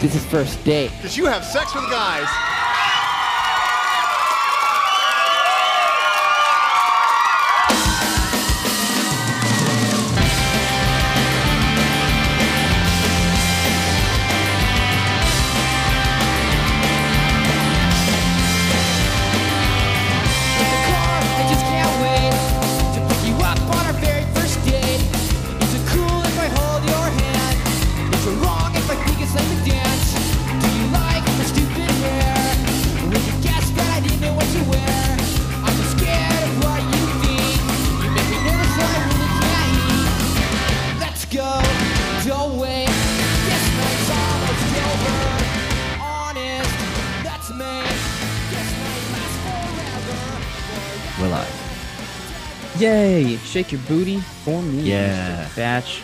This is first date. Because you have sex with guys. Shake your booty for me. Yeah. Mr. Batch.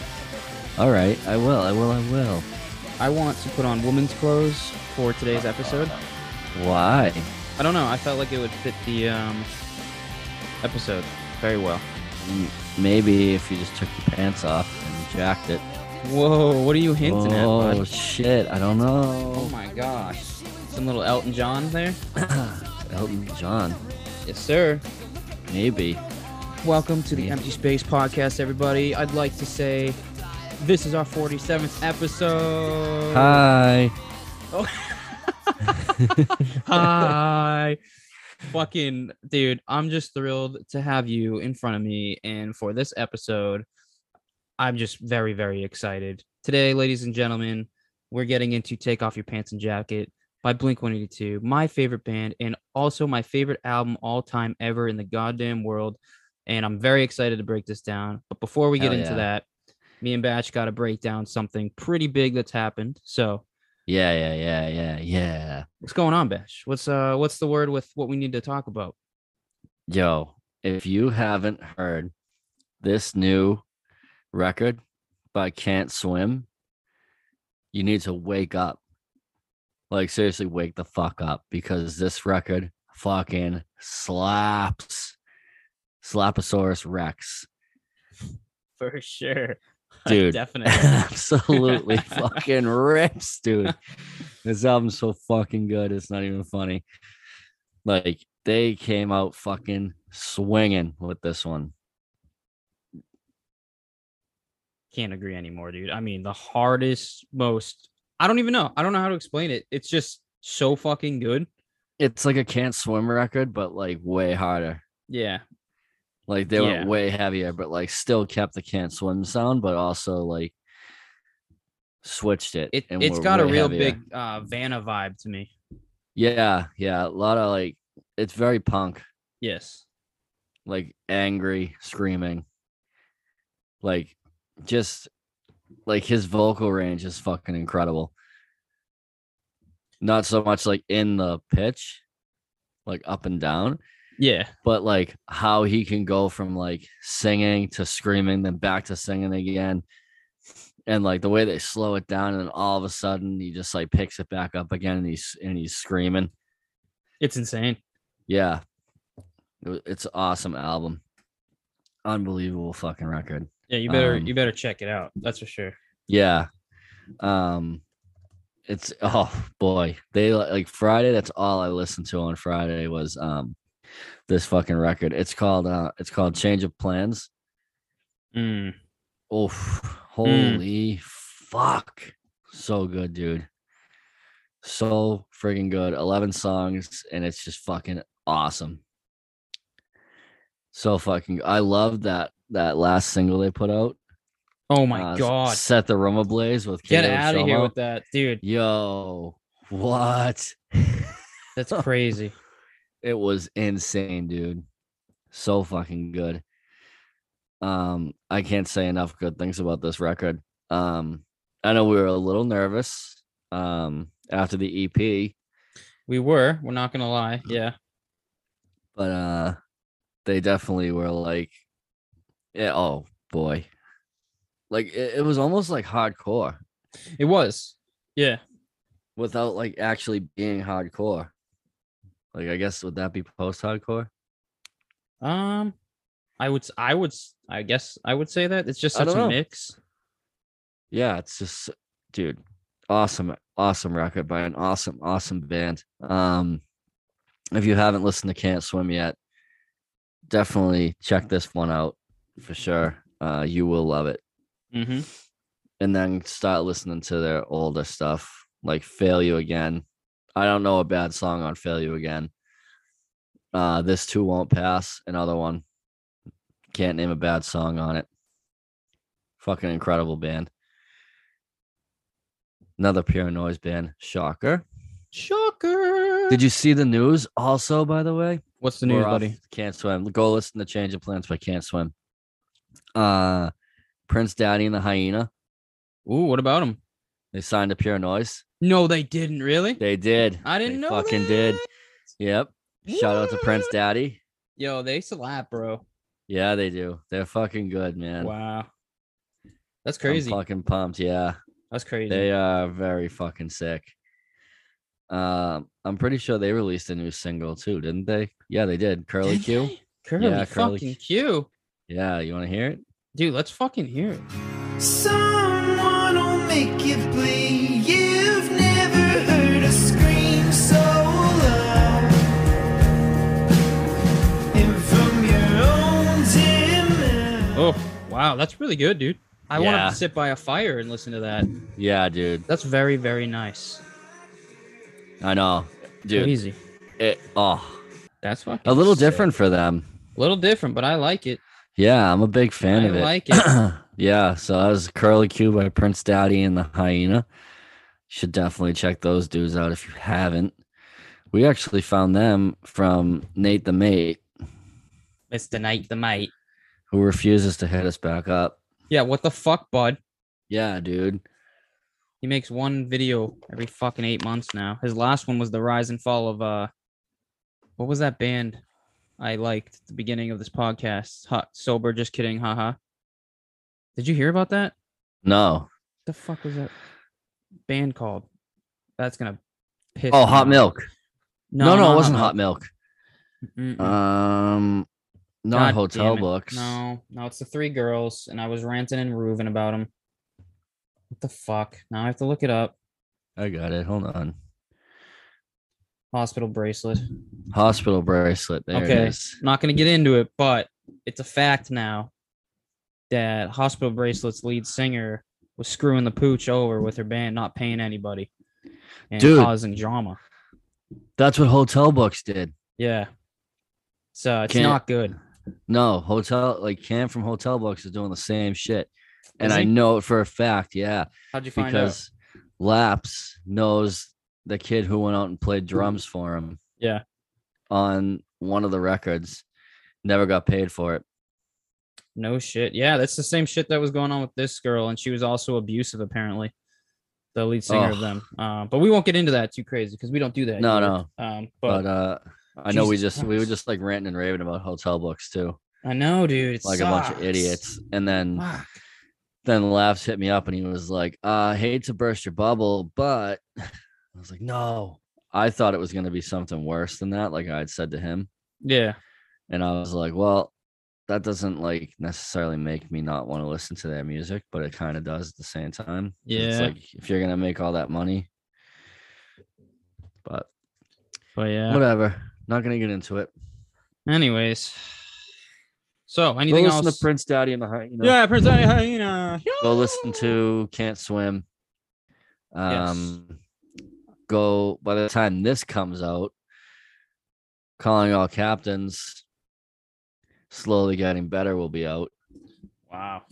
All right, I will. I will. I will. I want to put on women's clothes for today's episode. Why? I don't know. I felt like it would fit the um, episode very well. Maybe if you just took your pants off and jacked it. Whoa! What are you hinting oh at, Oh shit! I don't know. Oh my gosh! Some little Elton John there. Elton John. Yes, sir. Maybe. Welcome to the Empty Space Podcast, everybody. I'd like to say this is our 47th episode. Hi. Oh. Hi. Fucking dude, I'm just thrilled to have you in front of me. And for this episode, I'm just very, very excited. Today, ladies and gentlemen, we're getting into Take Off Your Pants and Jacket by Blink 182, my favorite band, and also my favorite album all time ever in the goddamn world. And I'm very excited to break this down. But before we get into yeah. that, me and Batch got to break down something pretty big that's happened. So, Yeah, yeah, yeah, yeah, yeah. What's going on, Batch? What's uh what's the word with what we need to talk about? Yo, if you haven't heard this new record by Can't Swim, you need to wake up. Like seriously, wake the fuck up because this record fucking slaps. Slaposaurus Rex. For sure. Dude, Definitely. absolutely fucking rips, dude. This album's so fucking good. It's not even funny. Like they came out fucking swinging with this one. Can't agree anymore, dude. I mean, the hardest, most I don't even know. I don't know how to explain it. It's just so fucking good. It's like a can't swim record, but like way harder. Yeah. Like they Yeah. went way heavier, but like still kept the can't swim sound, but also like switched it. It it's were got a real heavier. big uh Vanna vibe to me. Yeah, yeah. A lot of like it's very punk. Yes. like angry screaming like just like his vocal range is fucking incredible not so much like in the pitch like up and down Yeah. but like how he can go from like singing to screaming then back to singing again and like the way they slow it down and then all of a sudden he just like picks it back up again and he's and he's screaming It's insane. yeah it's awesome album unbelievable fucking record Yeah, you better Um, you better check it out. That's for sure. yeah um it's oh boy they like friday that's all i listened to on friday was um this fucking record. It's called uh it's called change of plans. Mm. oh holy fuck. So good dude. So freaking good. 11 songs and it's just fucking awesome. So fucking i love that that last single they put out. Oh my uh, god. set the room ablaze with Get Kato out of here with that, dude. yo what? That's crazy. It was insane dude so fucking good um i can't say enough good things about this record um i know we were a little nervous um after the ep We were. We're not gonna lie. Yeah. but uh they definitely were like yeah oh boy like it, it was almost like hardcore It was. Yeah. without like actually being hardcore like i guess would that be post hardcore Um, I would, I would, I guess I would say that it's just I such a know. mix. yeah it's just dude awesome awesome record by an awesome, awesome band. Um, if you haven't listened to Can't Swim yet, definitely check this one out for sure. Uh, you will love it. Mm-hmm. And then start listening to their older stuff, like Fail You Again. I don't know a bad song on Fail You Again. Uh, this too won't pass. Another one. Can't name a bad song on it. Fucking incredible band. Another pure noise band. Shocker. Shocker. Did you see the news also, by the way? What's the news, We're buddy? Can't swim. Go listen to Change of Plans by Can't Swim. Uh Prince Daddy and the Hyena. Ooh, what about him? They signed to Pure Noise. No, they didn't really. They did. I didn't They know. Fucking did. that. Yep. Shout out to Prince Daddy. Yo, they slap, bro. Yeah, they do. They're fucking good, man. Wow. That's I'm crazy. fucking pumped. Yeah. That's crazy. They are very fucking sick. Um, I'm pretty sure they released a new single too, didn't they? Yeah, they did. Curly Did Q. they? Curly Yeah, Curly fucking Q. Yeah, you want to hear it? Dude, let's fucking hear it. Someone will make you bleed. Wow, that's really good, dude. I want to sit by a fire and listen to that. Yeah, dude. That's very, very nice. I know, dude. Crazy. It, oh, That's fucking a little sick. different for them. A little different, but I like it. Yeah, I'm a big fan I of it. I like it. yeah, so that was Curly Q by Prince Daddy and the Hyena. Should definitely check those dudes out if you haven't. We actually found them from Nate the Mate, Mr. Nate the mate. Who refuses to hit us back up. Yeah, what the fuck, bud? Yeah, dude. He makes one video every fucking eight months now. His last one was the rise and fall of uh what was that band I liked at the beginning of this podcast? Hot sober, just kidding, haha. Did you hear about that? No. the fuck was that band called? That's gonna piss. Oh, Hot off. Milk. No, no, not it wasn't Hot Milk. Mm-mm. Um, not God Hotel. Books. No, no, it's the three girls, and I was ranting and roving about them. What the fuck? Now I have to look it up. I got it. Hold on. Hospital bracelet. Hospital bracelet. There Okay. it is. I'm not gonna get into it, but it's a fact now that Hospital Bracelet's lead singer was screwing the pooch over with her band, not paying anybody, and Dude. causing drama. That's what Hotel Books did. Yeah. So it's Can't- not good. No, Hotel like Cam from Hotel Books is doing the same shit. And I know it for a fact, yeah, How'd you find out? because Laps knows the kid who went out and played drums for him Yeah. on one of the records. Never got paid for it. No shit. Yeah, that's the same shit that was going on with this girl, and she was also abusive apparently. The lead singer of them. Uh, but we won't get into that too crazy because we don't do that. No, here. no. Um, but, But uh I know we just we were just like ranting and raving about hotel books too. I know, dude. It's Like a bunch of idiots. And then Fuck. then laughs hit me up and he was like, uh, I hate to burst your bubble, but I was like, no. I thought it was gonna be something worse than that, like I had said to him. Yeah. And I was like, well, that doesn't like necessarily make me not want to listen to their music, but it kind of does at the same time. It's Yeah. like if you're gonna make all that money. But But yeah. whatever. Not gonna get into it. Anyways. So anything Go listen else? to Prince Daddy and the Hyena. Yeah, Prince Daddy Hyena. Go listen to Can't Swim. Yes. Um go by the time this comes out, calling all captains slowly getting better will be out. Wow.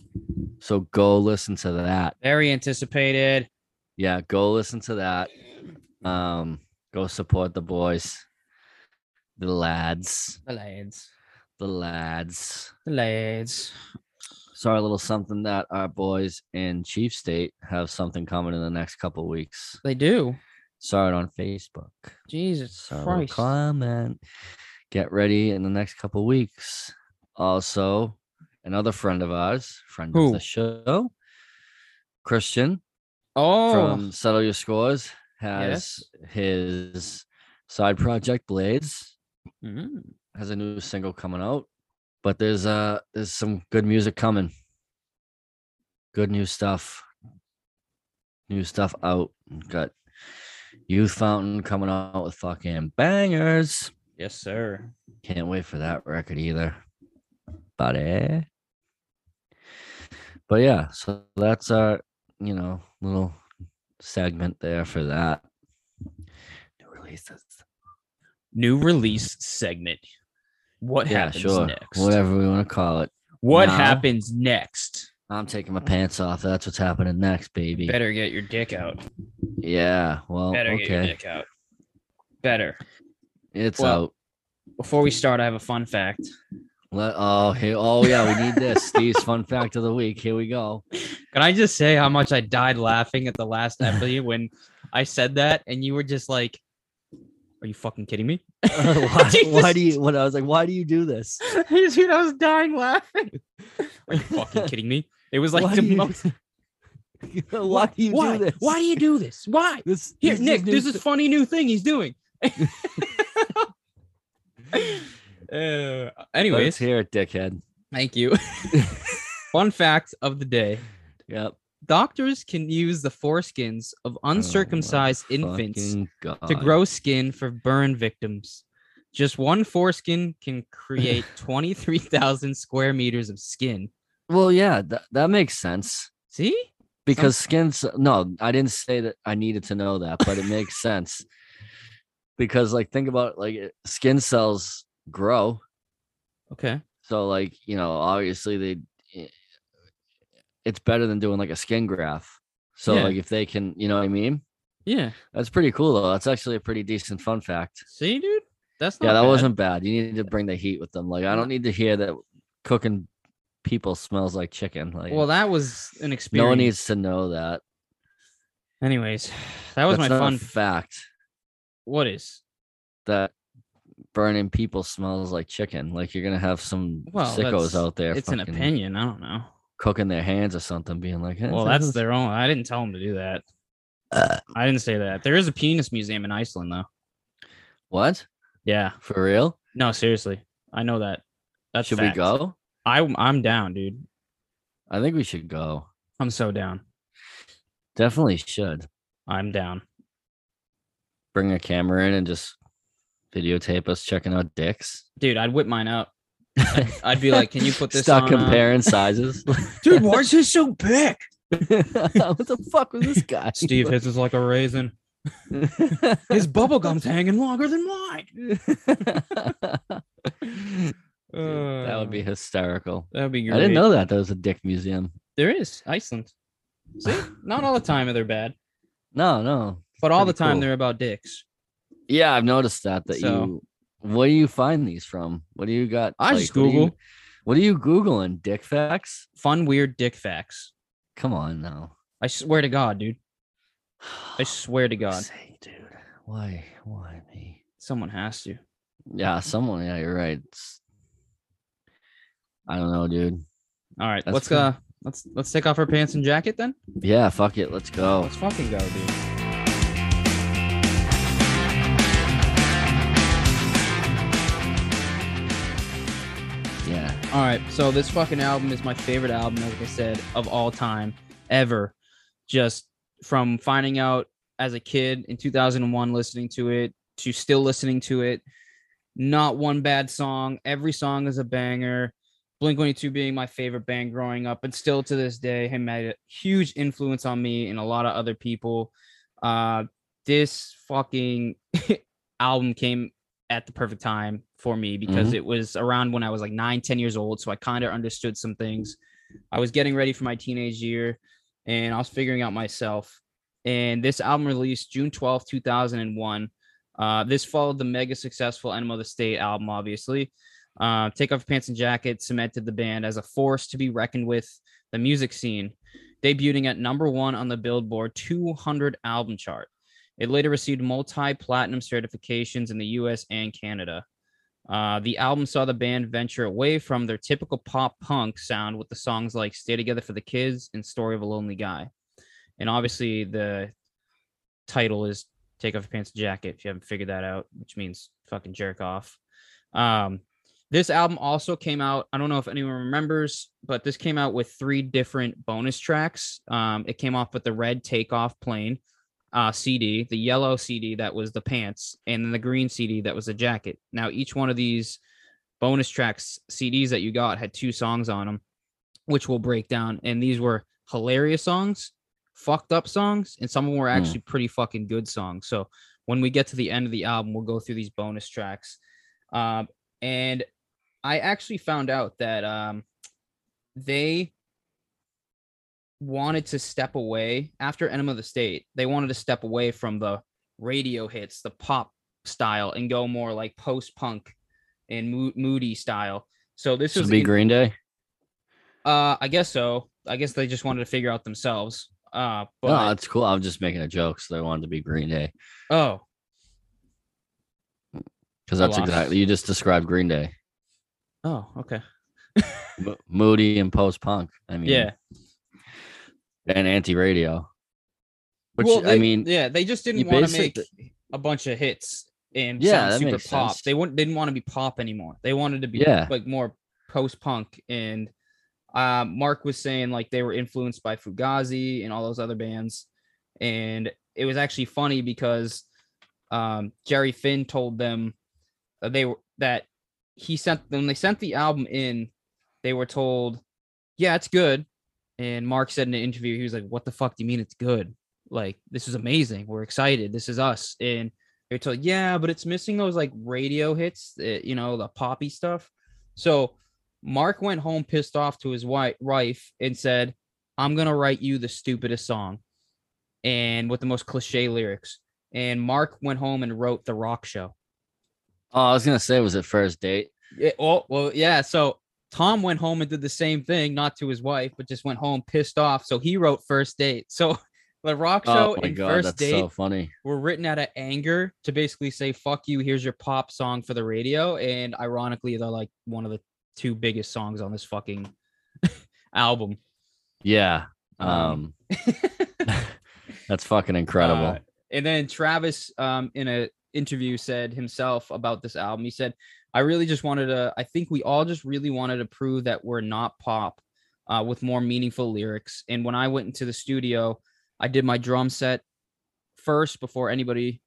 So go listen to that. Very anticipated. Yeah, go listen to that. Um, go support the boys, the lads, The lads. the lads. The lads. Sorry, a little something that our boys in Chief State have something coming in the next couple weeks. They do. Saw it on Facebook. Jesus Christ. comment. Get ready in the next couple weeks. Also, another friend of ours, friend Who? of the show, Christian Oh, from Settle Your Scores, has Yes. his side project Blades Mm. has a new single coming out. But there's uh there's some good music coming. Good new stuff. New stuff out. Got Youth Fountain coming out with fucking bangers. Yes, sir. Can't wait for that record either. Buddy. But yeah, so that's our, you know, little segment there for that. New releases. New release segment. What Yeah, happens sure. next? Whatever we want to call it. What Now- happens next? I'm taking my pants off. That's what's happening next, baby. Better get your dick out. Yeah. Well, Better get your okay. dick out. Better. It's Well- out. Before we start, I have a fun fact. Let, oh, here, oh yeah, we need this. Steve's fun fact of the week. Here we go. Can I just say how much I died laughing at the last episode when I said that and you were just like, "Are you fucking kidding me?" why, why do you? What I was like, why do you do this? Dude, I was dying laughing. Are you fucking kidding me? It was like why the do you, most. why do you Why? do this? Why do you do this? Why? This Here, this Nick, new there's th- this funny new thing he's doing. uh, anyways, Let's dickhead. thank you. Fun fact of the day. Yep. Doctors can use the foreskins of Oh uncircumcised infants to grow skin for burn victims. Just one foreskin can create 23,000 square meters of skin. Well, yeah, that, that makes sense See? because skins. No, I didn't say that I needed to know that, but it makes sense because, like, think about like skin cells grow. Okay. So, like, you know, obviously they, it's better than doing like a skin graft. So, Yeah. like, if they can, you know what I mean? Yeah. That's pretty cool, though. That's actually a pretty decent fun fact. See, dude? That's not yeah, that bad. wasn't bad. You need to bring the heat with them. Like, I don't need to hear that cooking people smells like chicken. Like, Well, that was an experience. no one needs to know that. Anyways, that was That's my fun. fact What is? that burning people smells like chicken. Like, you're gonna have some Well, sickos out there. It's an opinion. I don't know. Cooking their hands or something, being like, "Eh, Well, that's their own. I didn't tell them to do that. Uh. I didn't say that. There is a penis museum in Iceland, though. what Yeah. for real? No, seriously. I know that. That's Should fact. we go? I I'm down, dude. I think we should go. I'm so down. Definitely should I'm down. bring a camera in and just videotape us checking out dicks. Dude, I'd whip mine out. I'd, I'd be like, "Can you put this Stop on, uh, comparing sizes. Dude, why is his so big? what the fuck was this guy? Steve, his is like a raisin. His bubble gum's hanging longer than mine. Dude, that would be hysterical. That would be great. I didn't know that there was a dick museum. There is Iceland. See, not all the time they're bad, No, no. but all the time cool. they're about dicks. Yeah, I've noticed that. That So- you. Where do you find these from? What do you got? I just what do you- Google. what are you googling? Dick facts? Fun, weird dick facts. Come on now. I swear to God, dude. I swear to God, Say, dude, why, why me? someone has to. Yeah, someone. Yeah, you're right. It's- I don't know, dude. All right, That's let's cool. uh, let's let's take off our pants and jacket then. Yeah, fuck it. Let's go. Let's fucking go, dude. All right, so this fucking album is my favorite album, like I said, of all time, ever. Just from finding out as a kid in 2001, listening to it, to still listening to it. Not one bad song. Every song is a banger. Blink 182 being my favorite band growing up, and still to this day, him had a huge influence on me and a lot of other people. Uh, this fucking album came at the perfect time for me because it was around when I was like nine, 10 years old. So I kind of understood some things. I was getting ready for my teenage year and I was figuring out myself. And this album released June 12th, 2001. Uh, this followed the mega successful Enema of the State album, obviously. Uh, Take Off Pants and Jacket cemented the band as a force to be reckoned with the music scene, debuting at number one on the Billboard 200 album chart. It later received multi platinum certifications in the US and Canada. Uh, the album saw the band venture away from their typical pop punk sound with the songs like Stay Together for the Kids and Story of a Lonely Guy. And obviously, the title is Take Off Your Pants and Jacket, if you haven't figured that out, which means fucking jerk off. Um, this album also came out. I don't know if anyone remembers, but this came out with three different bonus tracks. Um, it came off with the red takeoff plane. Uh, CD, the yellow CD that was the pants, and then the green CD that was the jacket. Now, each one of these bonus tracks CDs that you got had two songs on them, which we'll break down. And these were hilarious songs, fucked up songs, and some of them were Hmm. actually pretty fucking good songs. So when we get to the end of the album, we'll go through these bonus tracks. Um, and I actually found out that um, they wanted to step away after Enema of the State. They wanted to step away from the radio hits, the pop style, and go more like post punk and mo- moody style. So this This was would be in- Green Day. uh, I guess so. I guess they just wanted to figure out themselves. Uh, but no, that's cool. I'm just making a joke. So they wanted to be Green Day oh, because that's exactly you just described Green Day. oh, okay, Mo- moody and post punk. I mean, yeah. And anti radio. Which well, I mean, yeah, they just didn't want to make a bunch of hits and Yeah, super pop. sense. They wouldn't didn't want to be pop anymore. They wanted to be Yeah. like more post punk. And uh, Mark was saying like they were influenced by Fugazi and all those other bands. And it was actually funny because um, Jerry Finn told them that they were that he sent when they sent the album in, they were told, "Yeah, it's good." And Mark said in an interview, he was like, "What the fuck do you mean it's good? Like this is amazing. We're excited. This is us." And they're told, "Yeah, but it's missing those like radio hits, uh, you know, the poppy stuff." So Mark went home pissed off to his wi- wife and said, "I'm gonna write you the stupidest song." And with the most cliche lyrics. And Mark went home and wrote the rock show. oh, I was gonna say, was it first date? Yeah, well, well, yeah. So Tom went home and did the same thing, not to his wife, but just went home pissed off. So he wrote First Date. So the rock show Oh my and god, First that's Date so funny. were written out of anger to basically say "fuck you." Here's your pop song for the radio, and ironically, they're like one of the two biggest songs on this fucking album. Yeah. Um, Um, that's fucking incredible. Uh, and then Travis, um, in a interview, said himself about this album. He said, "I really just wanted to. I think we all just really wanted to prove that we're not pop, uh, with more meaningful lyrics. And when I went into the studio, I did my drum set first before anybody,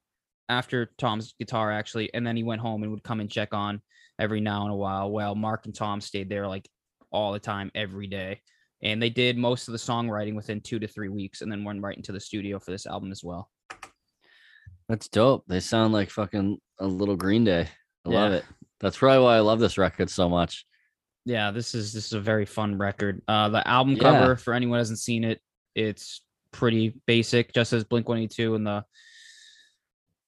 after Tom's guitar actually, and then he went home and would come and check on every now and a while. While Mark and Tom stayed there like all the time, every day." And they did most of the songwriting within two to three weeks, and then went right into the studio for this album as well. That's dope. They sound like fucking a little Green Day. I love it. That's probably why I love this record so much. yeah this is this is a very fun record uh the album Yeah. cover for anyone who hasn't seen it it's pretty basic just as blink 182 and the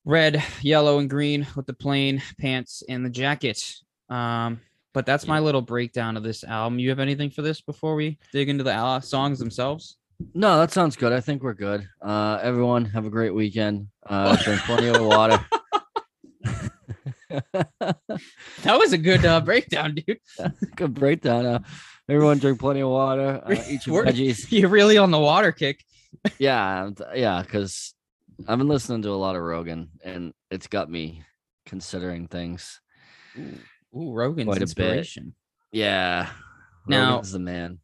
red yellow and green with the plain pants and the jacket um but that's my little breakdown of this album you have anything for this before we dig into the uh, songs themselves No, that sounds good. I think we're good. Uh, everyone have a great weekend. Uh, drink plenty of water. that was a good uh breakdown dude good breakdown. Uh, everyone drink plenty of water. Uh, eat your veggies. you're really on the water kick Yeah, yeah, because I've been listening to a lot of Rogan, and it's got me considering things. Ooh, Rogan's Quite a bit. inspiration. Yeah, Now- Rogan's the man.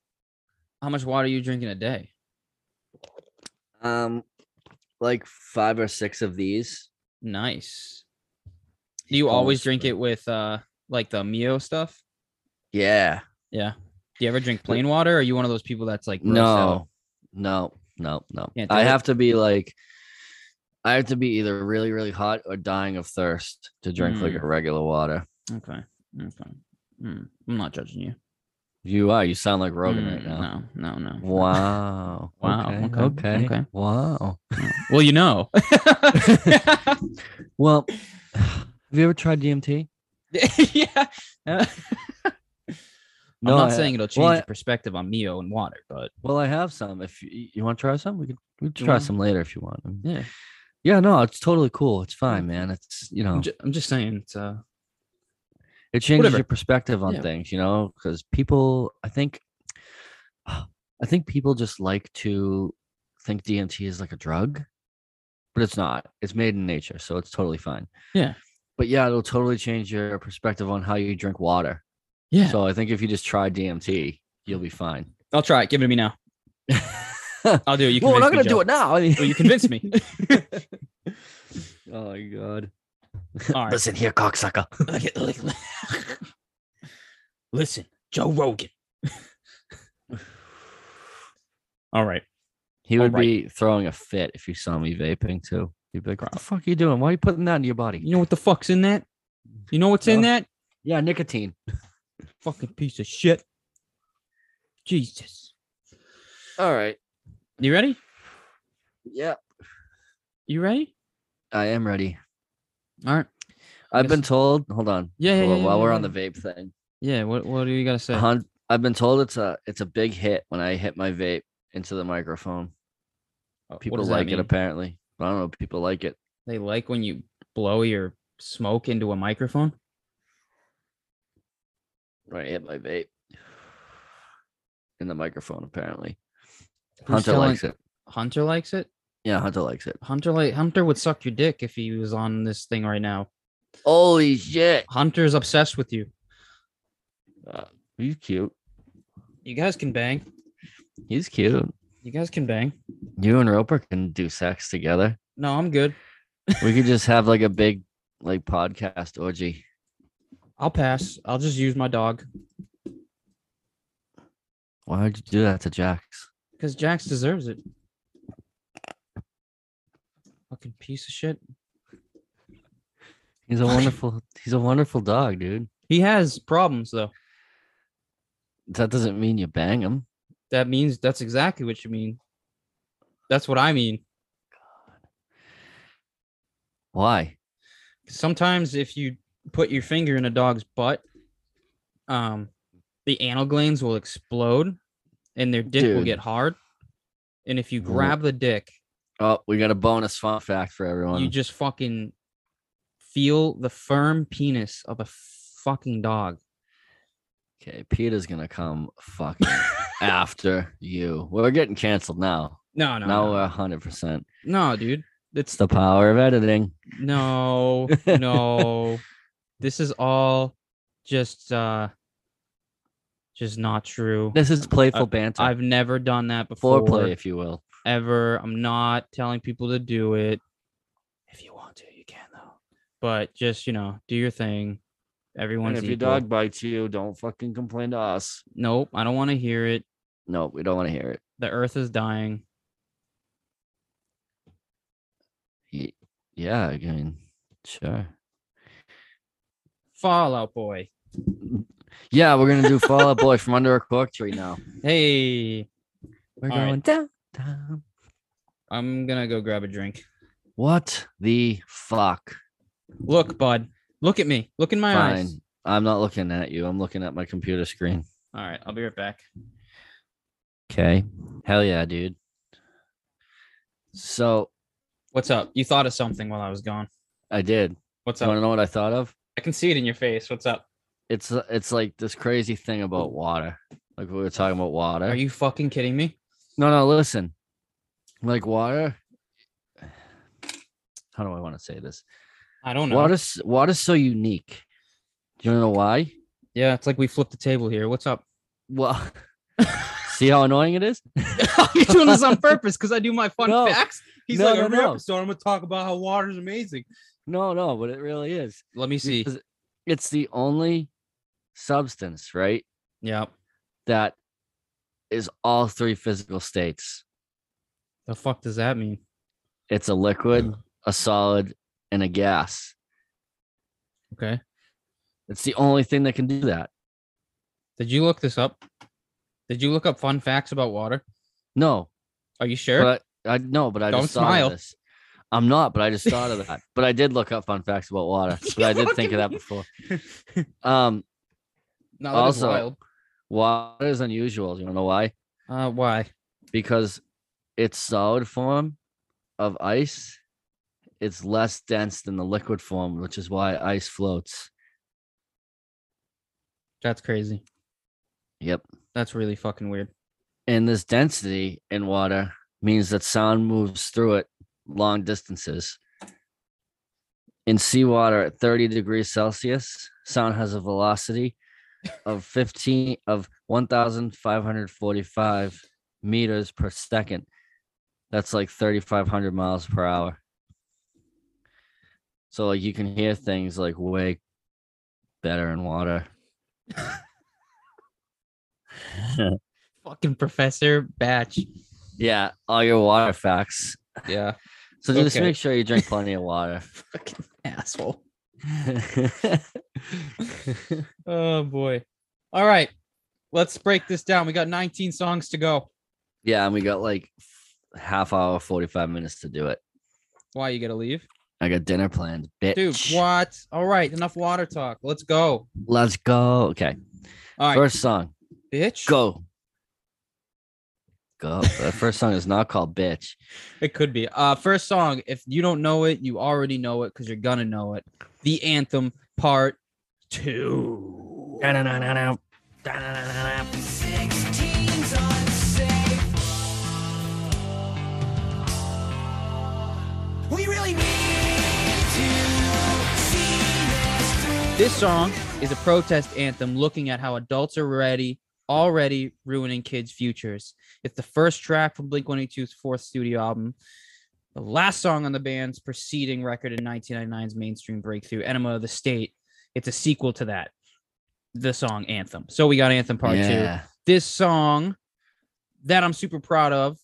How much water are you drinking a day? Um, like five or six of these. Nice. Do you always drink it with uh like the Mio stuff? Yeah. Yeah. Do you ever drink plain water? Or are you one of those people that's like out? No, no, no, no. I it? have to be like, I have to be either really, really hot or dying of thirst to drink like Mm. a regular water. Okay. Okay. Mm, I'm not judging you. You are. You sound like Rogan right Mm, now. No, no, no. Wow. Wow, Okay. okay, Okay. okay. Wow. Well, you know. Well, have you ever tried DMT? yeah. I'm No, not I- saying it'll change well, I- perspective on Mio and water, but Well, I have some. If you, you want to try some, we could we could try some later if you want. Um, yeah. Yeah, no, it's totally cool. It's fine, man. It's you know, I'm, ju- I'm just saying it's uh it changes whatever. your perspective on Yeah. things, you know, because people, I think, I think people just like to think DMT is like a drug, but it's not. It's made in nature, so it's totally fine. Yeah. But yeah, it'll totally change your perspective on how you drink water. yeah. So I think if you just try DMT, you'll be fine. I'll try it. Give it to me now. I'll do it. You well, we're not gonna me, do it now. Well, you convinced me. oh my god. All right. Listen here, cocksucker. Look at- look- look. Listen, Joe Rogan. All right. He would Alright. be throwing a fit if he saw me vaping too. He'd be like, "What the fuck are you doing? Why are you putting that in your body?" You know what the fuck's in that? You know what's in that? Yeah, nicotine. Fucking piece of shit. Jesus. All right. You ready? Yeah, You ready? I am ready. All right. I've Yes. been told. Hold on. Yeah, yeah, yeah, while yeah, we're yeah. on the vape thing, Yeah. What What do you gotta say? hun- I've been told it's a it's a big hit when I hit my vape into the microphone. Uh, what People does that like it mean? apparently. I don't know. If people like it. They like when you blow your smoke into a microphone. Right, hit my vape in the microphone. Apparently, Who's Hunter telling- likes it. Hunter likes it. Yeah, Hunter likes it. Hunter like Hunter would suck your dick if he was on this thing right now. Holy shit! Hunter's obsessed with you. Uh, he's cute. You guys can bang. He's cute. You guys can bang. You and Roper can do sex together. No, I'm good. We could just have like a big like podcast orgy. I'll pass. I'll just use my dog Why would you do that to Jax? because Jax deserves it. Fucking piece of shit. He's a wonderful he's a wonderful dog, dude. He has problems though. That doesn't mean you bang him. That means that's exactly what you mean. That's what I mean. Why? Sometimes if you put your finger in a dog's butt, um, the anal glands will explode and their dick will get hard. And if you grab the dick, Oh, we got a bonus fun fact for everyone. you just fucking feel the firm penis of a fucking dog. Okay, Peter's gonna come fucking after you. We're getting canceled now. No, no, now no, we're hundred percent. no, dude. It's It's the power of editing. no, no. This is all just uh just not true. This is playful banter. I've never done that before. Foreplay, if you will. ever. I'm not telling people to do it. If you want to, you can though. But just you know, do your thing. And Everyone's if your equal. dog bites you, don't fucking complain to us. Nope, I don't want to hear it. No, we don't want to hear it. The earth is dying. Yeah, I mean, sure. Fall Out Boy. Yeah, we're gonna do Fall Out Boy from under a cork tree now. Hey, We're All right. going down, down. I'm gonna go grab a drink. What the fuck? Look, bud. Look at me. Look in my Fine. eyes. I'm not looking at you. I'm looking at my computer screen. All right, I'll be right back. Okay. Hell yeah, dude. So What's up? You thought of something while I was gone. I did. What's up? You want to know what I thought of? I can see it in your face. What's up? It's it's like this crazy thing about water. Like we were talking about water. Are you fucking kidding me? No, no, listen. Like water. How do I want to say this? I don't know. Water's water's so unique. Do you know why? Yeah, it's like we flipped the table here. What's up? Well, see how annoying it is? You're doing this on purpose because I do my fun No. facts. He's No, like, no, every no. episode, I'm gonna talk about how water's amazing. No, no, but it really is. Let me see. Because It's the only substance, right? Yeah. That is all three physical states. The fuck does that mean? It's a liquid, a solid, and a gas. Okay. It's the only thing that can do that. Did you look this up? Did you look up fun facts about water? No, Are you sure? but I, no, but I Don't just thought smile. of this. I'm not, but I just thought of that. But I did look up fun facts about water. But I did think of that before. Um, no, that is also- wild. water is unusual. You wanna know why? Uh, why? Because its solid form of ice, it's less dense than the liquid form, which is why ice floats. That's crazy. Yep. That's really fucking weird. And this density in water means that sound moves through it long distances. In seawater at 30 degrees Celsius, sound has a velocity of 15 of 1545 meters per second. That's like 3,500 miles per hour. So like you can hear things like way better in water. Fucking Professor Batch. yeah, all your water facts. Yeah. So just make sure you drink plenty of water. Fucking asshole. Oh boy. All right. Let's break this down. We got 19 songs to go. yeah, and we got like half hour, 45 minutes to do it. Why you gotta leave? I got dinner planned, bitch. Dude, what? All right, enough water talk. Let's go. Let's go. Okay. All right, First song. bitch. Go. Go. The first song is not called bitch. It could be. Uh first song, if you don't know it, you already know it because you're gonna know it. The anthem part two. 16's unsafe. We really need this song is a protest anthem looking at how adults are ready already ruining kids' futures. It's the first track from Blink 182's fourth studio album. The last song on the band's preceding record in 1999's mainstream breakthrough, Enema of the State. It's a sequel to that, the song Anthem. So we got Anthem Part 2. This song that I'm super proud of.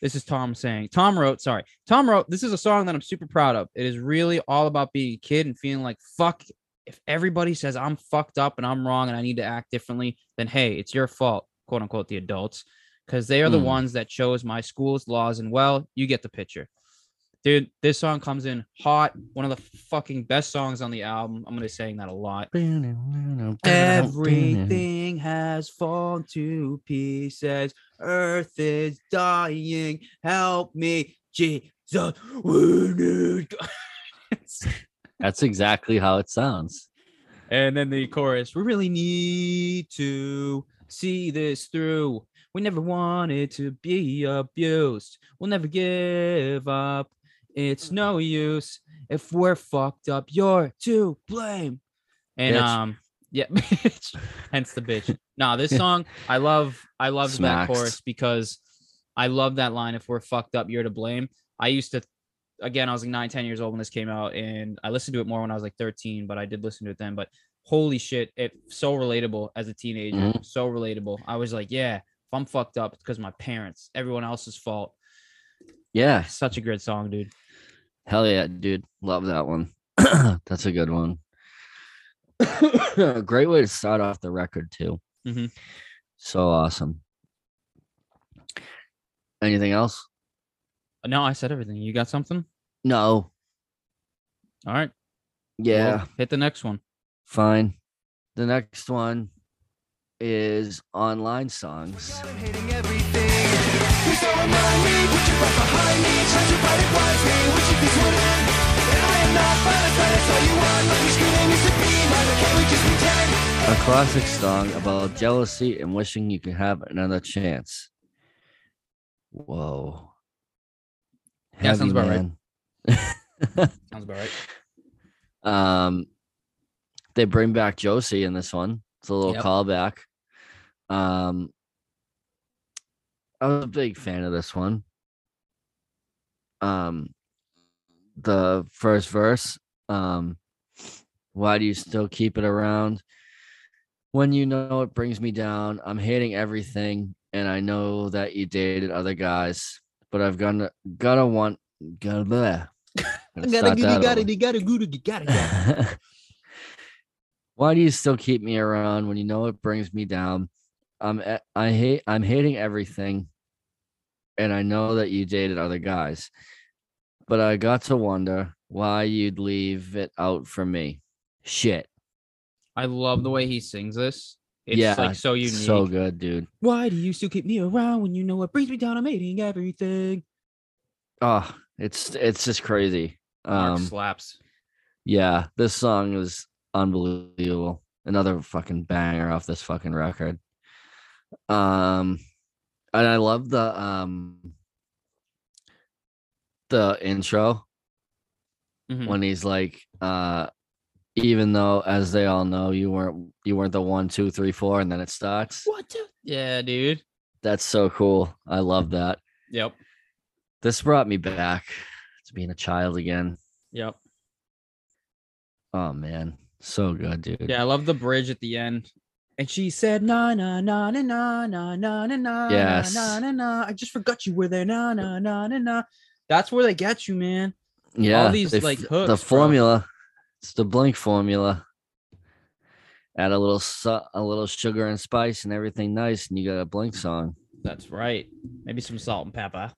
This is Tom saying. Tom wrote, sorry. Tom wrote, this is a song that I'm super proud of. It is really all about being a kid and feeling like, fuck, if everybody says I'm fucked up and I'm wrong and I need to act differently, then hey, it's your fault, quote unquote, the adults, because they are the Hmm. ones that chose my schools, laws, and well, you get the picture. Dude, this song comes in hot. One of the fucking best songs on the album. I'm going to be saying that a lot. Everything has fallen to pieces. Earth is dying. Help me, Jesus. We need. That's exactly how it sounds. and then the chorus. We really need to see this through. We never wanted to be abused. We'll never give up. It's no use if we're fucked up. You're to blame. And Bitch. um, yeah, bitch. Hence the bitch. Nah, this song I love. I love that chorus because I love that line. If we're fucked up, you're to blame. I used to. Again, I was like nine, 10 years old when this came out, and I listened to it more when I was like 13, but I did listen to it then. But holy shit, it's so relatable as a teenager. Mhm. So relatable. I was like, yeah, if I'm fucked up, it's because my parents, everyone else's fault. Yeah. Such a great song, dude. Hell yeah, dude. Love that one. That's a good one. Great way to start off the record, too. Mhm. So awesome. Anything else? No, I said everything. You got something? No. All right. Yeah. well, hit the next one. Fine. The next one is online songs. Hating everything. Please don't remind me, put your breath behind me, try to fight it wisely, wishing this would end. And I am not violent, but I saw you on, like your screaming used to be mine, can't we just pretend? A classic song about jealousy and wishing you could have another chance. Whoa. Yeah, sounds about right. right. Sounds about right. Um, they bring back Josie in this one. It's a little Yep. callback. Um, I was a big fan of this one. Um, the first verse. Um, why do you still keep it around? When you know it brings me down, I'm hating everything, and I know that you dated other guys, but I've gonna gotta want gotta. bleh. Gotta start that over. you gotta, go to, gotta, Why do you still keep me around when you know it brings me down? I'm I hate I'm hating everything, and I know that you dated other guys, but I got to wonder why you'd leave it out for me. Shit. I love the way he sings this. It's yeah, like so unique. so good, dude. Why do you still keep me around when you know what brings me down? I'm hating everything. Oh, it's it's just crazy. Mark Um, slaps. yeah, this song is unbelievable. Another fucking banger off this fucking record. Um, and I love the um the intro Mhm. when he's like, uh, even though as they all know you weren't you weren't the one, two, three, four, and then it starts. What? the- Yeah, dude. That's so cool. I love that. Yep. This brought me back to being a child again. Yep. Oh man, so good, dude. Yeah, I love the bridge at the end. And she said, "Na na na na na na na na na Yes. na na na." I just forgot you were there. Na na na na na. That's where they get you, man. yeah. All these, they like, the hooks, bro. formula. It's the Blink formula. Add a little su- a little sugar and spice and everything nice, and you got a Blink song. That's right. Maybe some salt and pepper.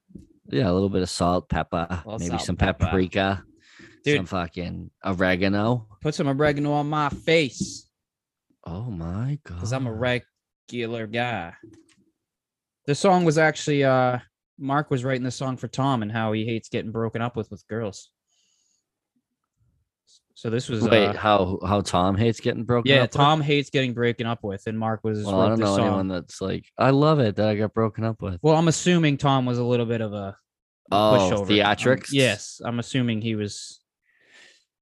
Yeah, a little bit of salt, pepper, maybe salt some pepper. paprika, Dude. some fucking oregano. Put some oregano on my face Oh my god! because I'm a regular guy. The song was actually uh Mark was writing the song for Tom and how he hates getting broken up with with girls. So this was Wait, uh, how how Tom hates getting broken yeah, up? with? Tom hates getting broken up with, and Mark was Well, I don't know song. anyone that's like, I love it that I got broken up with. Well, I'm assuming Tom was a little bit of a Oh, pushover. Um, theatrics. yes, I'm assuming he was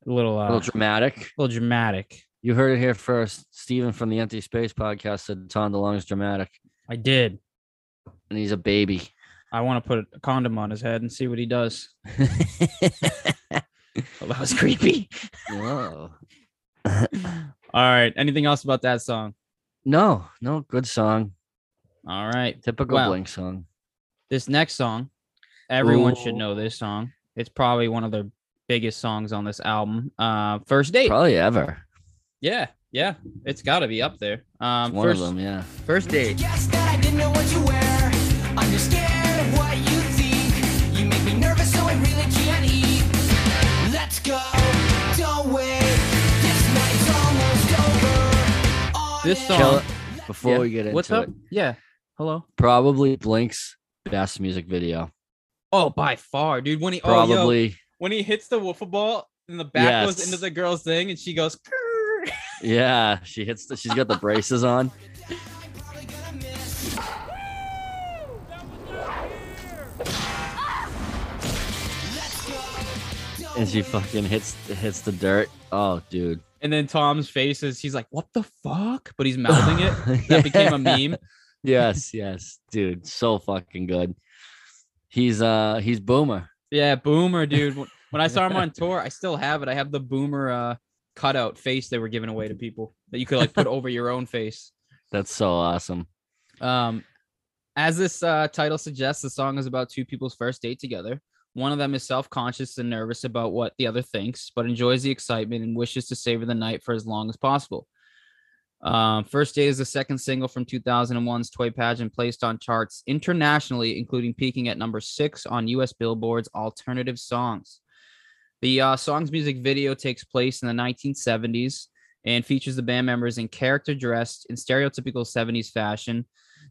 a little uh, a little dramatic. little dramatic. You heard it here first. Steven from the Empty Space podcast said Tom DeLonge is dramatic, I did. and he's a baby. I want to put a condom on his head and see what he does. Oh, that was creepy. Whoa. All right. Anything else about that song? No, no, good song. All right. Typical Well, Blink song. This next song, everyone should know this song. It's probably one of the biggest songs on this album. Uh, First Date. Probably ever. Yeah, yeah, it's got to be up there. Um, one first, of them, yeah. First date. This song. Kella, before yeah. we get into what's up? It, yeah. Hello. Probably Blink's best music video. Oh, by far, dude. When he probably oh, yo, when he hits the wiffle ball and the back yes. goes into the girl's thing and she goes. Kr- yeah. She hits. The, she's got the braces on. probably gonna miss. Let's go, don't and she fucking hits hits the dirt. Oh, dude. And then Tom's face is he's like, "What the fuck?" But he's mouthing it. That became a meme. yes, yes, dude. So fucking good. He's uh he's boomer. Yeah, Boomer, dude. When- When I saw him on tour, I still have it. I have the Boomer uh, cutout face they were giving away to people that you could like put over your own face. That's so awesome. Um, as this uh, title suggests, the song is about two people's first date together. One of them is self conscious and nervous about what the other thinks, but enjoys the excitement and wishes to savor the night for as long as possible. Um, First Date is the second single from 2001's Toy Pageant, placed on charts internationally, including peaking at number six on US Billboard's Alternative Songs. The uh, song's music video takes place in the 1970s and features the band members in character dressed in stereotypical 70s fashion,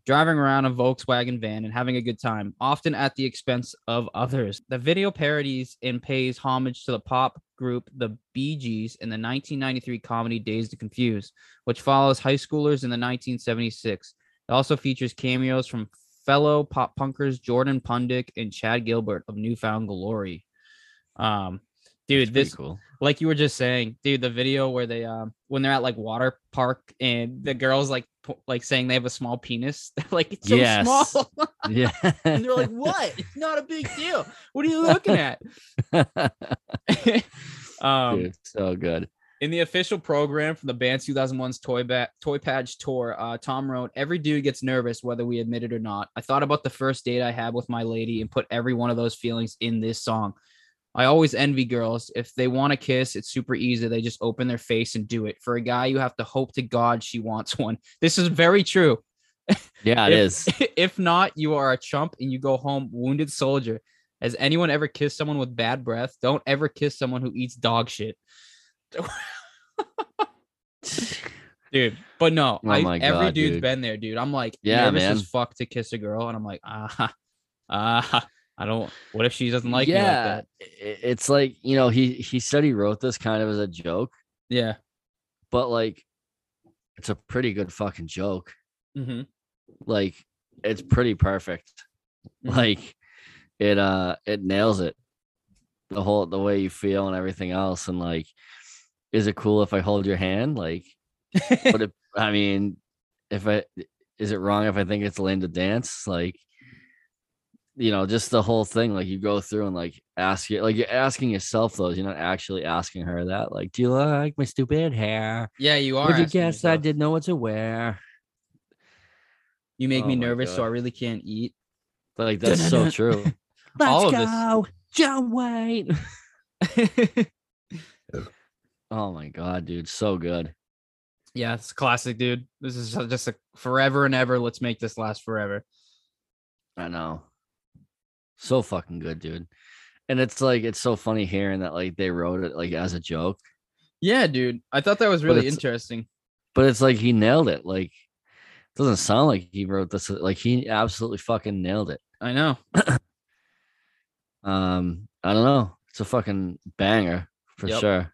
driving around a Volkswagen van and having a good time, often at the expense of others. The video parodies and pays homage to the pop group The Bee Gees in the 1993 comedy Dazed and Confused, which follows high schoolers in the 1976. It also features cameos from fellow pop punkers Jordan Pundik and Chad Gilbert of New Found Glory. Um, dude, this cool. like you were just saying, dude, the video where they um when they're at like water park and the girls like po- like saying they have a small penis, they're like it's so Yes. small, Yeah. and they're like, what? It's not a big deal. What are you looking at? um, Dude, so good. in the official program from the band 2001's Toy ba- Toy Patch tour, uh, Tom wrote, "Every dude gets nervous, whether we admit it or not. I thought about the first date I had with my lady and put every one of those feelings in this song. I always envy girls. If they want to kiss, it's super easy. They just open their face and do it. For a guy, you have to hope to God she wants one. This is very true. Yeah, it if, is. If not, you are a chump and you go home wounded soldier. Has anyone ever kissed someone with bad breath? Don't ever kiss someone who eats dog shit. dude. But no, Oh I, my every God, dude's dude. been there, dude. I'm like, Yeah, man. as fuck to kiss a girl, and I'm like, ah, ah, I don't. What if she doesn't like me like yeah, that? it's like you know he he said he wrote this kind of as a joke, Yeah. but like it's a pretty good fucking joke. hmm Like it's pretty perfect. Mhm. Like it uh it nails it. The whole the way you feel and everything else and like is it cool if I hold your hand? Like but if I mean if I is it wrong if I think it's lame to dance? Like you know, just the whole thing. Like you go through and like ask you, like you're asking yourself those. You're not actually asking her that. Like, do you like my stupid hair? Yeah, you are. Would you asking guess I didn't know what to wear? You make Oh me my nervous, so I really can't eat. Like that's so true. All of this- go, John Wayne. Oh my god, dude, so good. yeah, it's classic, dude. This is just a forever and ever. Let's make this last forever. I know. So fucking good, dude. And it's like it's so funny hearing that like they wrote it like as a joke, Yeah, dude. I thought that was really it's- interesting. but it's like he nailed it. Like it doesn't sound like he wrote this like he absolutely fucking nailed it. I know. Um, I don't know. It's a fucking banger for Yep. sure.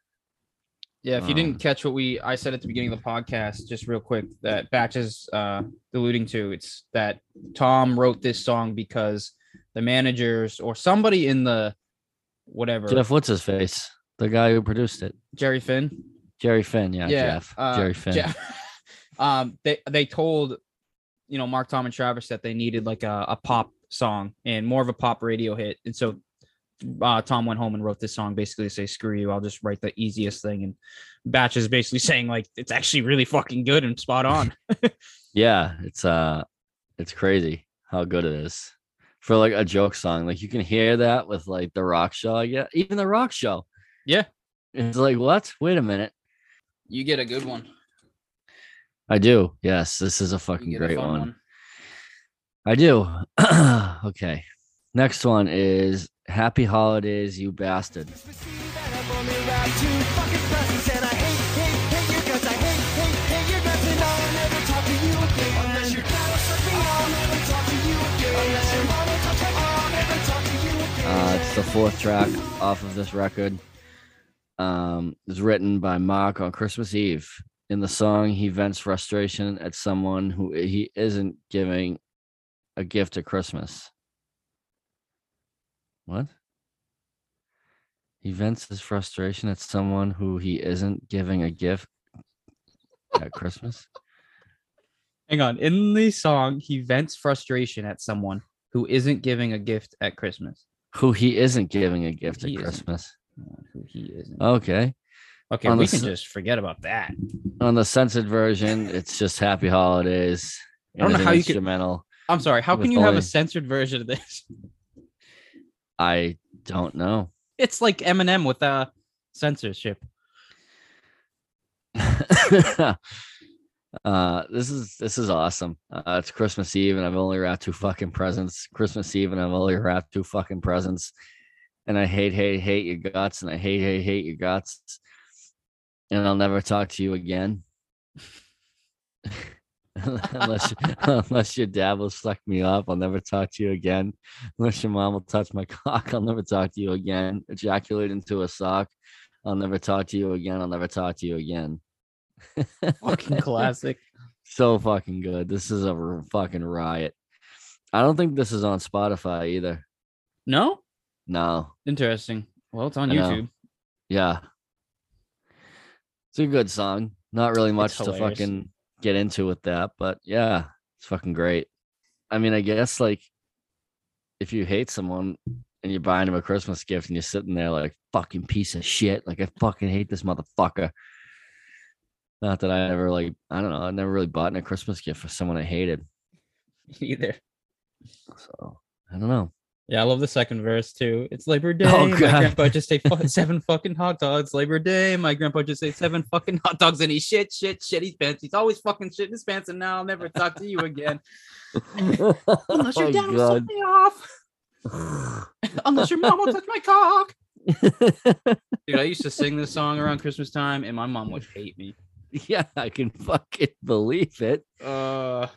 Yeah, if you Um, didn't catch what we I said at the beginning of the podcast, just real quick, that Batch is uh alluding to, it's that Tom wrote this song because the managers or somebody in the whatever Jeff, what's his face? The guy who produced it. Jerry Finn. Jerry Finn, yeah, Jeff. uh, Jerry Finn. Je- um, they they told you know Mark, Tom, and Travis that they needed like a, a pop song and more of a pop radio hit, and so uh, Tom went home and wrote this song basically to say screw you, I'll just write the easiest thing, and Batch is basically saying like it's actually really fucking good and spot on. Yeah, it's uh it's crazy how good it is. For like a joke song. Like you can hear that with like the rock show, I guess. Even the rock show. Yeah. It's like, what? Wait a minute. you get a good one. I do. Yes, this is a fucking get a great one. I do. okay. Next one is Happy Holidays, you bastard. The fourth track off of this record. Um, written by Mark on Christmas Eve. In the song, he vents frustration at someone who he isn't giving a gift at Christmas. What? He vents his frustration at someone who he isn't giving a gift at Christmas. Hang on. In the song, he vents frustration at someone who isn't giving a gift at Christmas. Who he isn't giving a gift He at. Christmas. Who he isn't. Okay. Okay, on we the can just forget about that. On the censored version, it's just Happy Holidays. I don't know how you could- instrumental. I'm sorry. How can you have a censored version of this? I don't know. It's like Eminem with uh censorship. uh this is this is awesome. Uh it's christmas eve and i've only wrapped two fucking presents. Christmas eve and i've only wrapped two fucking presents. And i hate hate hate your guts and i hate hate hate your guts. And i'll never talk to you again. Unless unless your dad will suck me up i'll never talk to you again. Unless your mom will touch my cock i'll never talk to you again. Ejaculate into a sock i'll never talk to you again i'll never talk to you again Fucking classic. so fucking good. This is a fucking riot. I don't think this is on Spotify either. No? No. Interesting. Well, it's on I know. YouTube. Yeah. It's a good song. Not really much to fucking get into with that, but yeah, it's fucking great. I mean, I guess like if you hate someone and you're buying them a Christmas gift and you're sitting there like fucking piece of shit, like I fucking hate this motherfucker. Not that I ever like, I don't know, I never really bought in a Christmas gift for someone I hated. Either. So I don't know. Yeah, I love the second verse too. It's Labor oh, Day. Oh, my grandpa just ate seven fucking hot dogs. Labor Day. My grandpa just ate seven fucking hot dogs and he shit, shit, shit his pants. He's always fucking shit his pants, and now I'll never talk to you again. Unless your Oh, dad will me off. Unless your mom will touch my cock. Dude, I used to sing this song around Christmas time, and my mom would hate me. yeah, I can fucking believe it. Uh,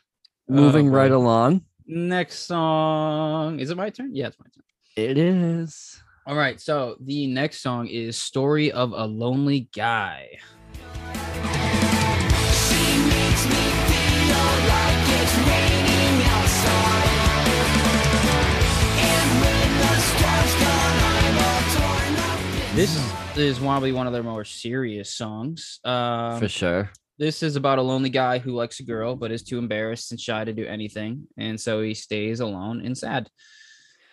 Moving oh, right along. next song. Is it my turn? Yeah, it's my turn. It is. All right, so the next song is "Story of a Lonely Guy." This is probably one of their more serious songs. Um, For sure. this is about a lonely guy who likes a girl but is too embarrassed and shy to do anything, and so he stays alone and sad.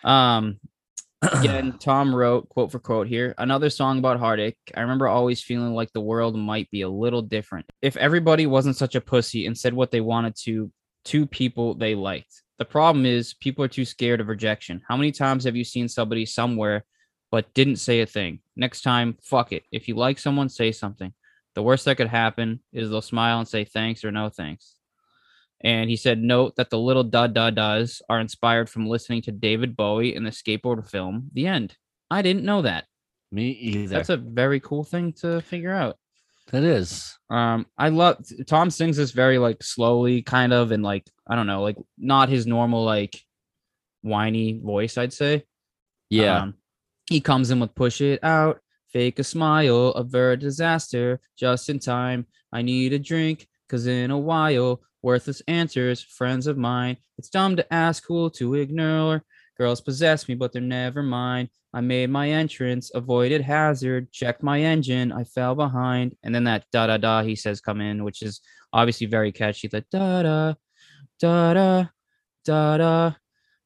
Um, again, Tom wrote quote for quote here another song about heartache. I remember always feeling like the world might be a little different if everybody wasn't such a pussy and said what they wanted to to people they liked. The problem is people are too scared of rejection. How many times have you seen somebody somewhere but didn't say a thing? Next time, fuck it. If you like someone, say something. The worst that could happen is they'll smile and say thanks or no thanks. And he said, note that the little da da da's are inspired from listening to David Bowie in the skateboard film The End. I didn't know that. Me either. That's a very cool thing to figure out. that is. Um, I love Tom sings this very like slowly, kind of, and like I don't know, like not his normal like whiny voice. I'd say. Yeah. Um, he comes in with push it out, fake a smile, avert disaster, just in time. I need a drink, cause in a while, worthless answers, friends of mine. It's dumb to ask, cool to ignore. Girls possess me, but they're never mine. I made my entrance, avoided hazard, checked my engine, I fell behind. And then that da da da he says come in, which is obviously very catchy. The da da da da da da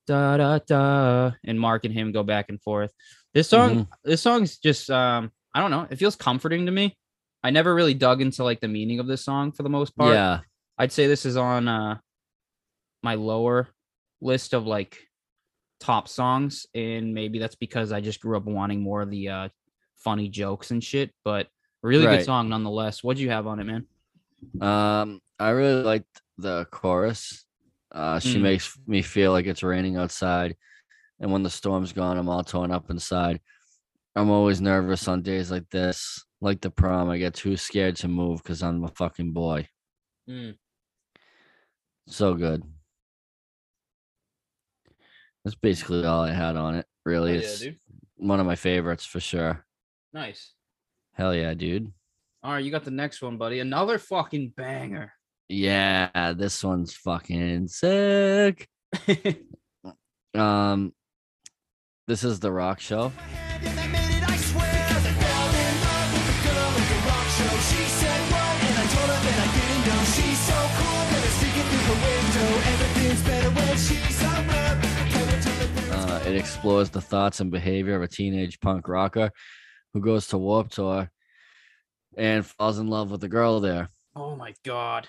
da da da and Mark and him go back and forth. This song, this song's just um, I don't know, it feels comforting to me. I never really dug into like the meaning of this song for the most part. Yeah. I'd say this is on uh my lower list of like top songs, and maybe that's because I just grew up wanting more of the uh funny jokes and shit. But really good song nonetheless. What'd you have on it, man? Um, I really liked the chorus. Uh, she Mm. makes me feel like it's raining outside, and when the storm's gone, I'm all torn up inside. I'm always nervous on days like this, like the prom. I get too scared to move because I'm a fucking boy. So good. That's basically all I had on it. Really, it's one of my favorites for sure. Nice. Hell yeah, dude. All right, you got the next one, buddy. Another fucking banger. Yeah, this one's fucking sick. um, this is the rock show. Uh, it explores the thoughts and behavior of a teenage punk rocker who goes to Warped Tour and falls in love with the girl there. Oh my god.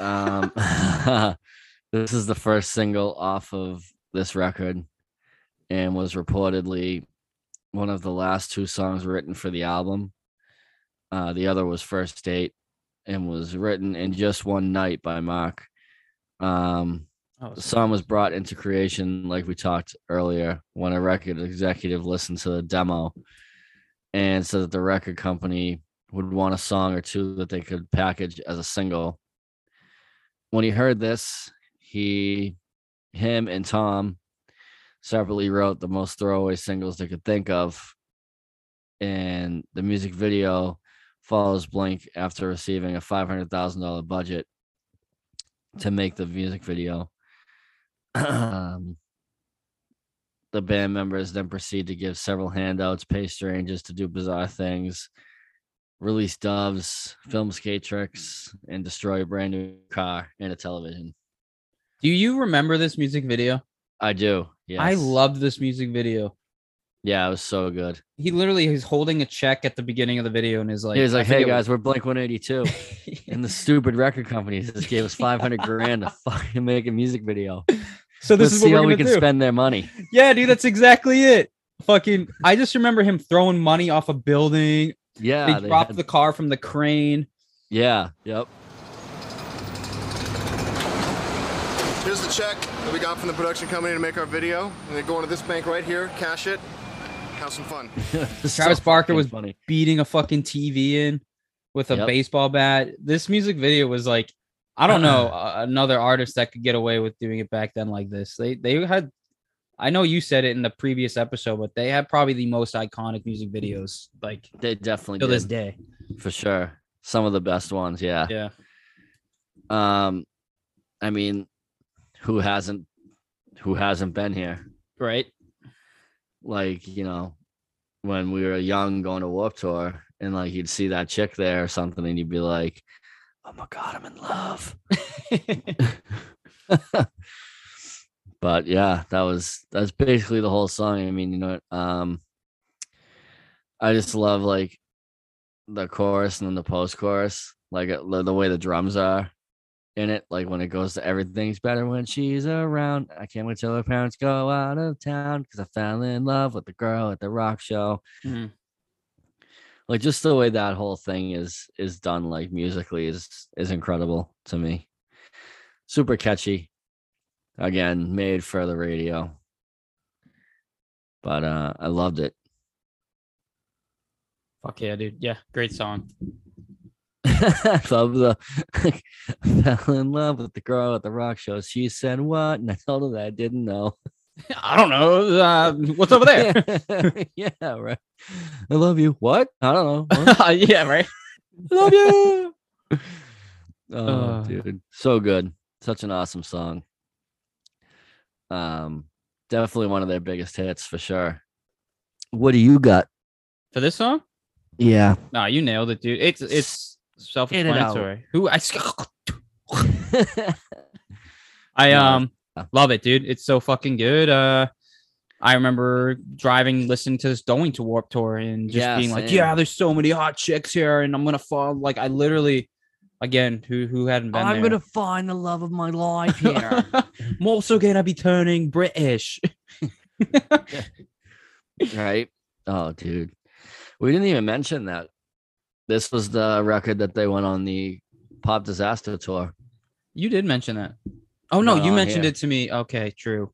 Um, this is the first single off of this record and was reportedly one of the last two songs written for the album. Uh, the other was First Date and was written in just one night by Mark. Um, Oh, the song was brought into creation, like we talked earlier, when a record executive listened to the demo and said that the record company would want a song or two that they could package as a single. When he heard this, he, him, and Tom separately wrote the most throwaway singles they could think of. And the music video follows Blink after receiving a $500,000 budget to make the music video. um, the band members then proceed to give several handouts, pay strangers to do bizarre things, release doves, film skate tricks, and destroy a brand new car and a television. Do you remember this music video? I do. Yes. I loved this music video. Yeah, it was so good. He literally is holding a check at the beginning of the video and is like, he was I like, "Hey guys, we're Blink 182, and the stupid record company just gave us 500 grand to fucking make a music video. so this Let's is see what how we're we can do. spend their money." Yeah, dude, that's exactly it. Fucking, I just remember him throwing money off a building. Yeah, they dropped had- the car from the crane. yeah, yep. Here's the check that we got from the production company to make our video. And they go into this bank right here, cash it, have some fun. It's Travis so Barker was funny. beating a fucking TV in with a Yep. baseball bat. This music video was like, I don't know another artist that could get away with doing it back then like this. They they had, I know you said it in the previous episode, but they have probably the most iconic music videos like They definitely till this day. for sure. Some of the best ones, yeah. Yeah. Um, I mean, who hasn't, who hasn't been here? Right. Like you know, when we were young, going to Warped Tour, and like you'd see that chick there or something, and you'd be like, "Oh my god, I'm in love." but yeah, that was that's basically the whole song. I mean, you know, what, um, I just love like the chorus and then the post chorus, like uh, the, way the drums are in it. Like when it goes to everything's better when she's around. I can't wait till her parents go out of town because I fell in love with the girl at the rock show. Mhm. Like just the way that whole thing is is done, like musically, is is incredible to me. Super catchy. Again, made for the radio. But uh I loved it. Fuck yeah, dude. Yeah, great song. I love the fell in love with the girl at the rock show. She said what? And I told her that I didn't know. I don't know. Uh, what's over there? yeah, right. I love you. What? I don't know. Yeah, right. love you. Oh, Uh. dude, so good. Such an awesome song. Um, definitely one of their biggest hits for sure. What do you got? For this song? Yeah. Nah, you nailed it, dude. It's it's Get it self-explanatory. Who I I um love it, dude. It's so fucking good. Uh I remember driving, listening to this going to Warped Tour and just being like. Yeah, there's so many hot chicks here, and I'm gonna fall. Like I literally again, who who hadn't been I'm there? gonna find the love of my life here. I'm also gonna be turning British. right? Oh, dude. We didn't even mention that this was the record that they went on the Pop Disaster tour. You did mention that. Oh no, Not you mentioned here. it to me. Okay, true.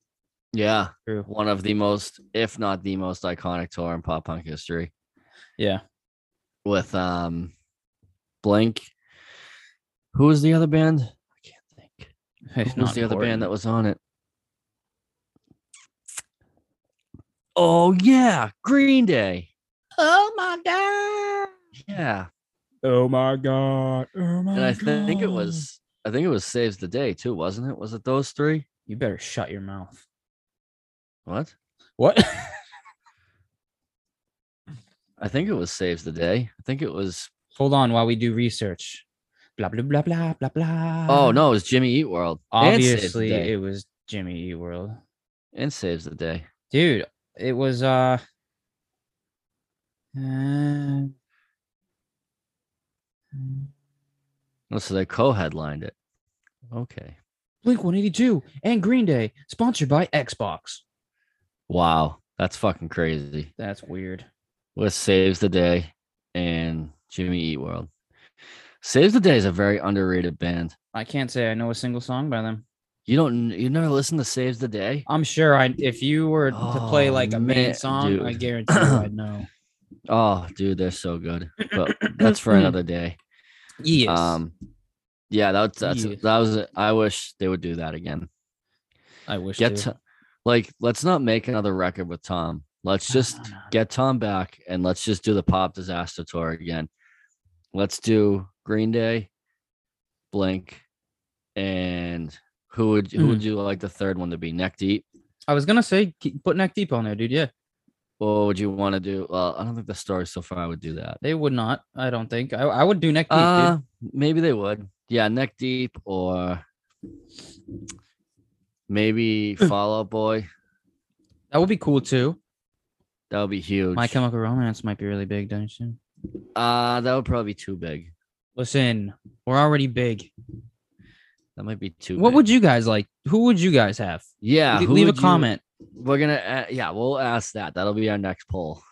Yeah. True. One of the most, if not the most iconic tour in pop punk history. Yeah. With um Blink. Who was the other band? I can't think. It's Who was not the other band that was on it? Oh yeah, Green Day. Oh my god. Yeah. Oh my god. Oh my And I think it was I think it was Saves the Day too, wasn't it? Was it those three? You better shut your mouth. What? What? I think it was Saves the Day. I think it was Hold on while we do research. Blah blah blah blah blah blah. Oh no, it was Jimmy Eat World. and Saves the Obviously, it was Jimmy Eat World. and Saves the Day. Dude, it was uh uh, Oh, so they co-headlined it. Okay. Blink 182 and Green Day, sponsored by Xbox. Wow. That's fucking crazy. That's weird. With Saves the Day and Jimmy Eat World. Saves the Day is a very underrated band. I can't say I know a single song by them. You don't you never listen to Saves the Day? I'm sure I if you were to play Oh, like a main man, song, I guarantee you I'd know. Oh, dude, they're so good. But that's for another day. Yes. Um yeah, that's that's Yes. that was I wish they would do that again. I wish Get to. like let's not make another record with Tom. Let's No, just no, no. get Tom back and let's just do the pop disaster tour again. Let's do Green Day, Blink, and who would who Hmm. would you like the third one to be? Neck Deep. I was gonna say put neck deep on there, dude. Yeah, Or would you want to do? Well, I don't think the story so far would do that. they would not. I don't think. I, I would do neck deep, Uh, dude. maybe they would. Yeah, Neck Deep or maybe Fall Out Boy. That would be cool too. That would be huge. My Chemical Romance might be really big, don't you? Uh that would probably be too big. Listen, we're already big. That might be too. What big. would you guys like? Who would you guys have? Yeah, Le- leave a you- comment. We're gonna. Uh, yeah, we'll ask that. That'll be our next poll.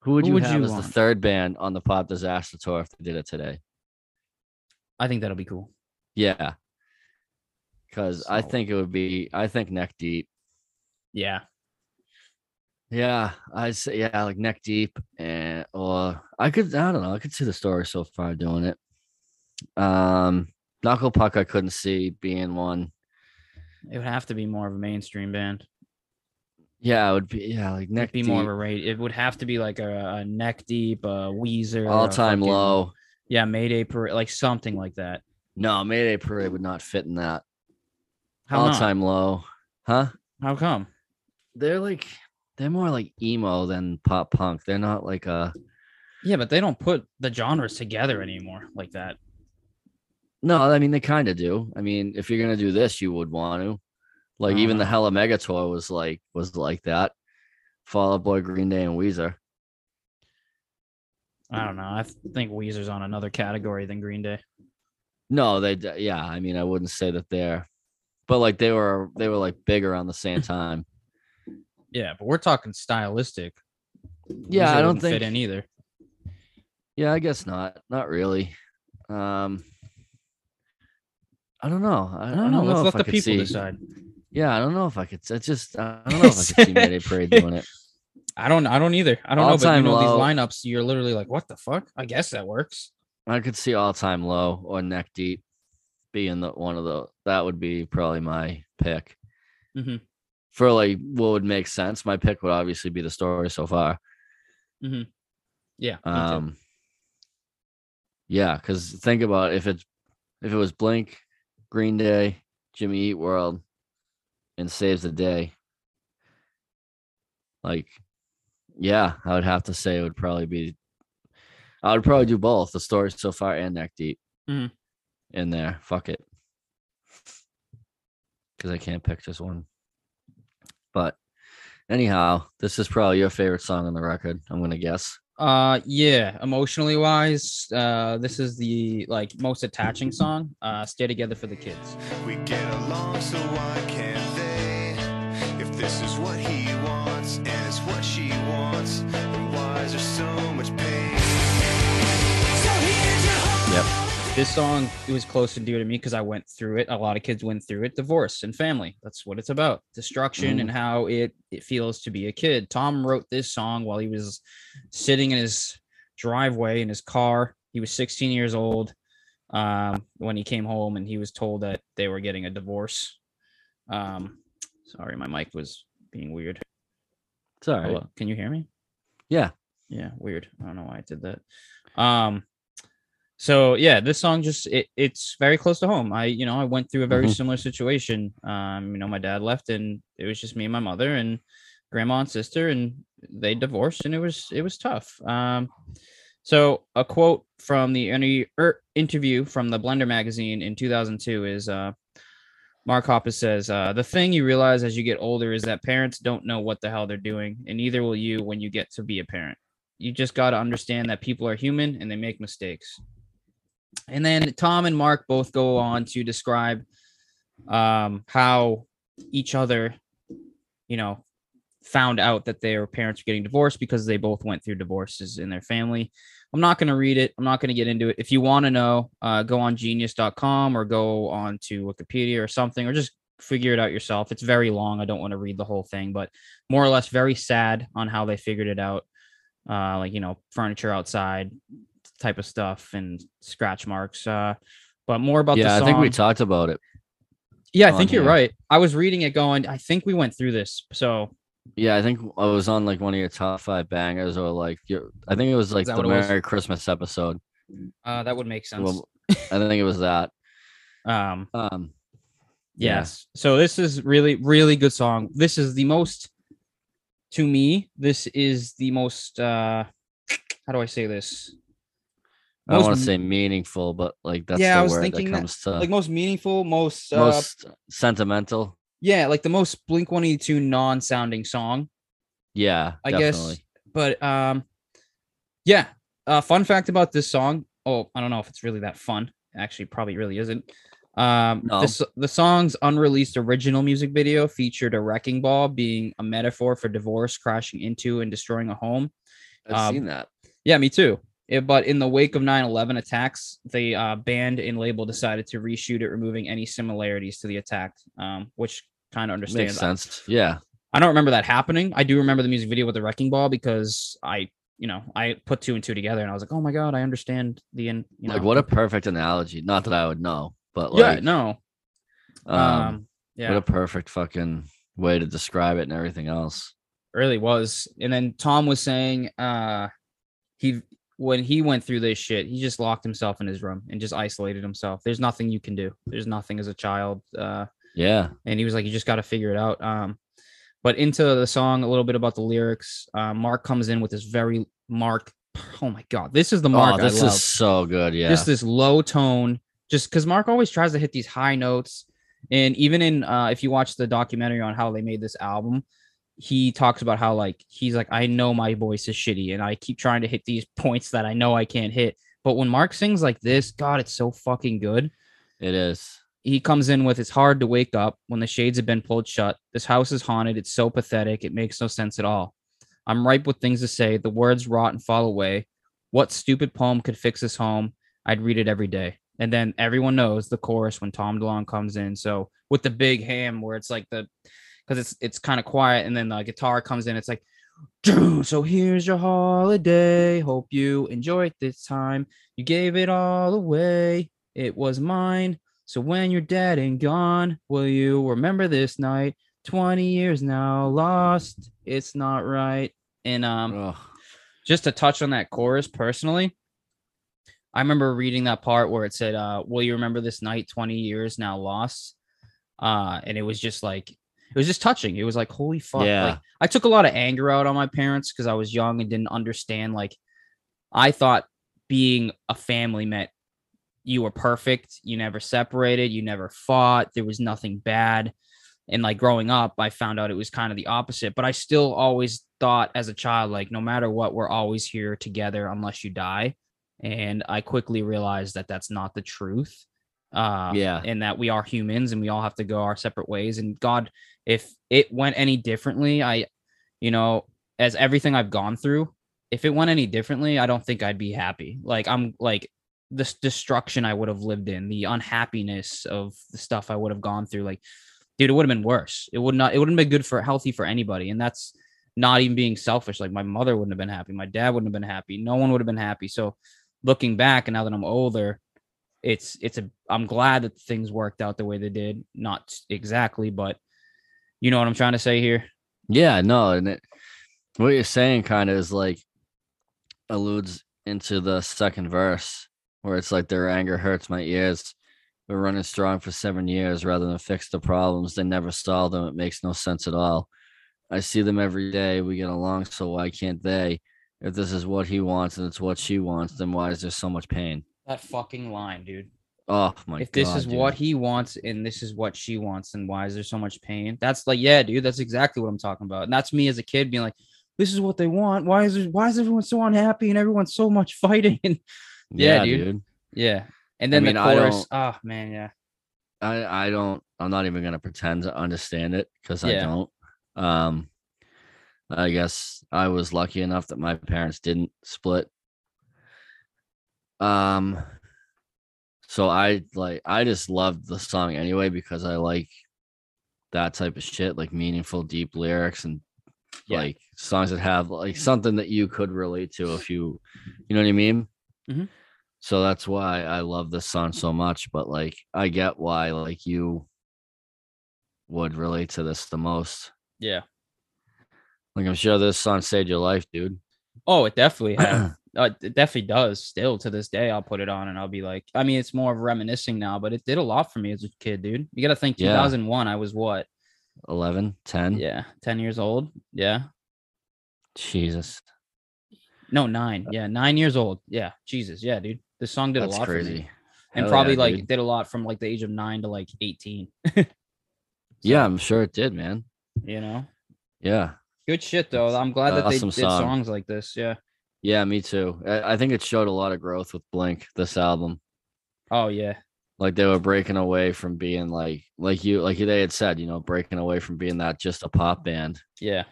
Who would Who you would have you as want? the third band on the Pop Disaster tour if they did it today? I think that'll be cool. Yeah, because I think it would be. I think Neck Deep. Yeah. Yeah, I say yeah, like Neck Deep, and or I could. I don't know. I could see the story so far doing it. Um, Knuckle Puck, I couldn't see being one. It would have to be more of a mainstream band. Yeah, it would be. Yeah, like Neck It'd be Deep, more of a rate. It would have to be like a, a neck deep, a Weezer, all time fucking- low. Yeah, Mayday Parade, like something like that. No, Mayday Parade would not fit in that. How all not? time low, huh? How come? they're like they're more like emo than pop punk. They're not like a Yeah, but they don't put the genres together anymore like that. no. I mean they kind of do. I mean, if you're gonna do this, you would want to Like even the Uh. Hella Mega tour was like was like that. Fall Out Boy, Green Day, and Weezer. I don't know. I think Weezer's on another category than Green Day. No, they yeah. I mean, I wouldn't say that they're, but like they were they were like bigger on the same time. Yeah, but we're talking stylistic. Yeah, I don't think. fit in either. Yeah, I guess not. Not really. Um, I don't know. I, I don't know. Let's if let I the people see- decide. Yeah, I don't know if I could. I just I don't know if I could see Mayday Parade doing it. I don't. I don't either. I don't know. But you know low. these lineups. You're literally like, what the fuck? I guess that works. I could see all time low or neck deep being the one of the that would be probably my pick. Mhm. For like what would make sense, my pick would obviously be the story so far. Yeah. me too. Um Yeah, because think about if it's if it was Blink, Green Day, Jimmy Eat World, and Saves the Day. Like, yeah, I would have to say it would probably be I would probably do both the story so far and neck deep Mhm. in there. Fuck it. Because I can't pick just one. But anyhow, this is probably your favorite song on the record, I'm gonna guess. Uh, yeah. Emotionally wise, uh, this is the like most attaching song. Uh, "Stay Together for the Kids." We get along, so why can't they? If this is what he wants and it's what she wants, then why is there so much pain? So here's your home. Yep. This song it was close and dear to me because I went through it. A lot of kids went through it. Divorce and family. That's what it's about. Destruction and how it it feels to be a kid. Tom wrote this song while he was sitting in his driveway in his car. He was 16 years old um, when he came home, and he was told that they were getting a divorce. Um, sorry, my mic was being weird. Sorry. right. Can you hear me? Yeah. Yeah, weird. I don't know why I did that. Um so yeah, this song just it, it's very close to home. I you know, I went through a very Mhm. similar situation. Um, you know, my dad left and it was just me and my mother and grandma and sister and they divorced and it was it was tough. Um so a quote from the er, interview from the Blender magazine in 2002 is uh Mark Hoppus says, uh, the thing you realize as you get older is that parents don't know what the hell they're doing, and neither will you when you get to be a parent. You just got to understand that people are human and they make mistakes. And then Tom and Mark both go on to describe um, how each other, you know, found out that their parents were getting divorced because they both went through divorces in their family. I'm not going to read it. I'm not going to get into it. If you want to know, uh, go on genius.com or go on to Wikipedia or something, or just figure it out yourself. It's very long. I don't want to read the whole thing, but more or less very sad on how they figured it out. Uh, like, you know, furniture outside type of stuff and scratch marks. Uh, but more about the yeah, I think we talked about it. yeah, I think you're right. I was reading it going, I think we went through this. So Yeah, I think I was on like one of your top five bangers, or like your. I think it was like the was? Merry Christmas episode. uh, that would make sense. Well, I think it was that. um, Um, Yeah. Yes. So this is really, really good song. This is the most to me, this is the most uh how do I say this? I don't want to say meaningful, but like that's Yeah, the I was word thinking that that, comes to Like most meaningful, most uh most sentimental. yeah, like the most Blink 182 non-sounding song. Yeah, I definitely. guess but um yeah. Uh fun fact about this song. Oh, I don't know if it's really that fun. Actually, probably really isn't. Um No. this the song's unreleased original music video featured a wrecking ball being a metaphor for divorce crashing into and destroying a home. I've um, seen that. Yeah, me too. Yeah, but in the wake of 9/11 attacks, the uh, band and label decided to reshoot it, removing any similarities to the attack, um, which kind of understand. Makes sense. Yeah. I don't remember that happening. I do remember the music video with the wrecking ball because I, you know, I put two and two together and I was like, oh my god, I understand the in. You know, like what a perfect analogy. Not that I would know, but yeah, like no, um, um, yeah, what a perfect fucking way to describe it and everything else. really was. And then Tom was saying, uh, he when he went through this shit, he just locked himself in his room and just isolated himself. There's nothing you can do. There's nothing as a child. Uh, Yeah. and he was like, you just got to figure it out. Um, but into the song, a little bit about the lyrics. Uh, Mark comes in with this very Mark. Oh my god, this is the Mark oh, this I love. is so good. Yeah. Just this low tone, just because Mark always tries to hit these high notes, And even in uh, if you watch the documentary on how they made this album, he talks about how like he's like, I know my voice is shitty, and I keep trying to hit these points that I know I can't hit. But when Mark sings like this, God, it's so fucking good. It is. He comes in with it's hard to wake up when the shades have been pulled shut. This house is haunted. It's so pathetic. It makes no sense at all. I'm ripe with things to say. The words rot and fall away. What stupid poem could fix this home? I'd read it every day. And then everyone knows the chorus when Tom DeLonge comes in. So with the big ham where it's like the because it's it's kind of quiet and then the guitar comes in, it's like so here's your holiday. Hope you enjoyed this time. You gave it all away. It was mine. So when you're dead and gone, will you remember this night? 20 years now lost. It's not right. And um Ugh. just to touch on that chorus personally, I remember reading that part where it said, uh, will you remember this night 20 years now lost? Uh, and it was just like it was just touching. It was like, holy fuck. Yeah. Like I took a lot of anger out on my parents because I was young and didn't understand. Like I thought being a family meant you were perfect, you never separated, you never fought, there was nothing bad. And like growing up, I found out it was kind of the opposite. But I still always thought as a child, like no matter what, we're always here together unless you die. And I quickly realized that that's not the truth. Uh, Yeah. And that we are humans and we all have to go our separate ways. And God, if it went any differently, I, you know, as everything I've gone through, if it went any differently, I don't think I'd be happy. Like I'm like this destruction I would have lived in, the unhappiness of the stuff I would have gone through. Like, dude, it would have been worse. It would not. It wouldn't been good for healthy for anybody, and that's not even being selfish. Like my mother wouldn't have been happy. My dad wouldn't have been happy. No one would have been happy. So, looking back, and now that I'm older, it's it's a. I'm glad that things worked out the way they did. Not exactly, but you know what I'm trying to say here. Yeah, no, and it, what you're saying kind of is like alludes into the second verse where it's like their anger hurts my ears. We're running strong for seven years rather than fix the problems. They never stall them. It makes no sense at all. I see them every day. We get along, so why can't they? If this is what he wants and it's what she wants, then why is there so much pain? That fucking line, dude. Oh my god. if this is dude. what he wants and this is what she wants, then why is there so much pain? That's like, yeah, dude, that's exactly what I'm talking about. And that's me as a kid being like, this is what they want. Why is there, why is everyone so unhappy and everyone's so much fighting? And yeah, dude. yeah. And then mean, the I chorus, oh man, yeah. I I don't I'm not even gonna pretend to understand it because I don't. Um I guess I was lucky enough that my parents didn't split. Um so I like I just loved the song anyway because I like that type of shit, like meaningful, deep lyrics and Yeah. like songs that have like something that you could relate to if you you know what I mean? Mhm. So that's why I love this song so much. But like I get why like you would relate to this the most. Yeah. Like I'm sure this song saved your life, dude. Oh, it definitely has. Uh, it definitely does. Still to this day, I'll put it on and I'll be like, I mean, it's more of reminiscing now, but it did a lot for me as a kid, dude. You got to think Yeah. 2001, I was what? 11, 10. Yeah, 10 years old. Yeah. Jesus. No, nine. Yeah, nine years old. Yeah, Jesus. Yeah, dude. This song did That's a lot for me, and Hell probably yeah, like dude. did a lot from like the age of nine to like eighteen. Yeah, I'm sure it did, man. You know, Yeah. good shit though. I'm glad that they Awesome did song. songs like this. Yeah. Yeah, me too. I, I think it showed a lot of growth with Blink, this album. Oh yeah. like they were breaking away from being like like you like they had said you know breaking away from being that just a pop band Yeah.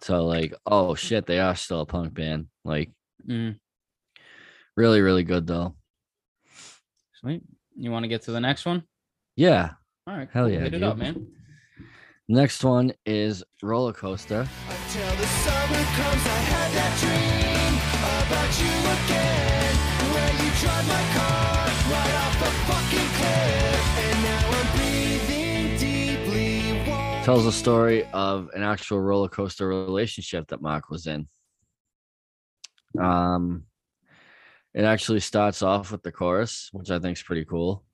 so like oh shit they are still a punk band like Mm, really really good though sweet. You want to get to the next one? yeah All right. Hell cool. yeah, Hit it up, dude. man. next one is roller coaster the tells a story of an actual roller coaster relationship that mark was in. Um it actually starts off with the chorus which i think is pretty cool.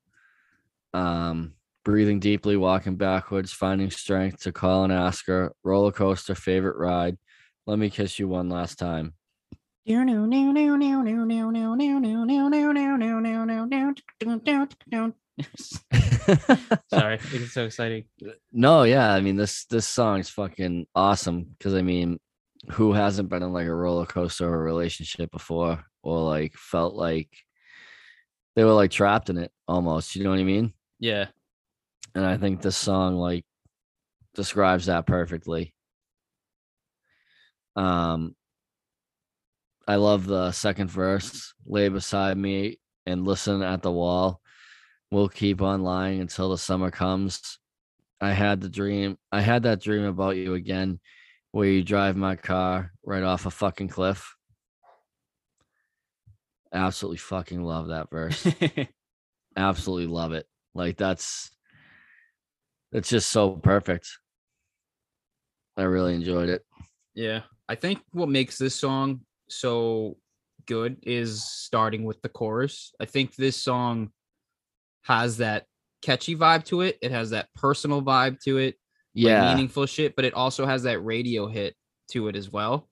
Um breathing deeply walking backwards finding strength to call and ask her roller coaster favorite ride. Let me kiss you one last time Sorry. It's so exciting. No, yeah. I mean, this this song's fucking awesome because I mean, who hasn't been in like a roller coaster of a relationship before, or like felt like they were like trapped in it almost? You know what I mean? Yeah. And I think this song like describes that perfectly. Um, I love the second verse. Lay beside me and listen at the wall. We'll keep on lying until the summer comes. I had the dream. I had that dream about you again, where you drive my car right off a fucking cliff. Absolutely fucking love that verse. Absolutely love it. Like that's it's just so perfect. I really enjoyed it. yeah. I think what makes this song so good is starting with the chorus. I think this song has that catchy vibe to it. It has that personal vibe to it. like Yeah, meaningful shit, but it also has that radio hit to it as well.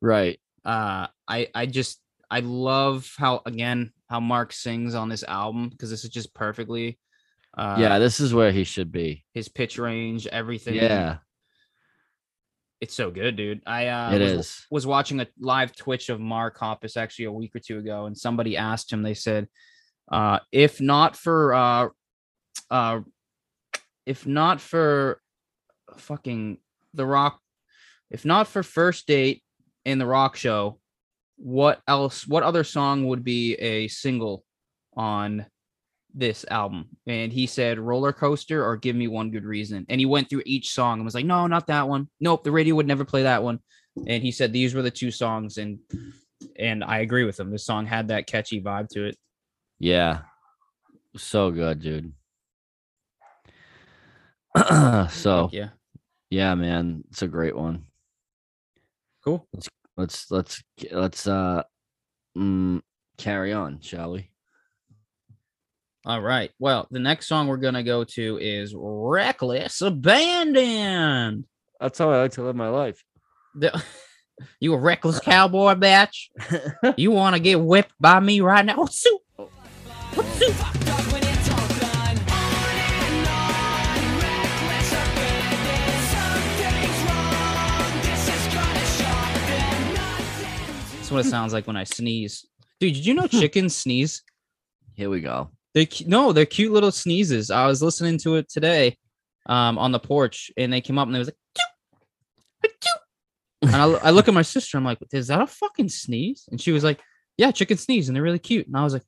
right. Uh I I just I love how again how Mark sings on this album because this is just perfectly uh yeah, this is where he should be. his pitch range, everything. Yeah, It's so good, dude. I uh it was, is. was watching a live Twitch of Mark Hoppus actually a week or two ago, and somebody asked him, they said, uh, if not for uh uh if not for fucking the rock, if not for first date in the rock show, what else what other song would be a single on this album? And he said roller coaster or give me one good reason. And he went through each song and was like, no, not that one. Nope, the radio would never play that one and he said these were the two songs and and I agree with him. This song had that catchy vibe to it. Yeah, so good, dude. so yeah, yeah, man, it's a great one. cool. Let's let's let's uh mm, carry on, shall we? All right. Well, the next song we're gonna go to is "Reckless Abandon." That's how I like to live my life. The- you a reckless cowboy, batch? You want to get whipped by me right now? What's up? What's up? Fucked up when it's all done. On and on, reckless abandon. Something's wrong. This is gonna shock them. Nothing That's what it sounds like when I sneeze. Dude, did you know chickens sneeze? Here we go. They no, they're cute little sneezes. I was listening to it today, um, on the porch, and they came up and they was like, "Choo, achoo." and I, I look at my sister. I'm like, is that a fucking sneeze? And she was like, yeah, chicken sneeze, and they're really cute. And I was like,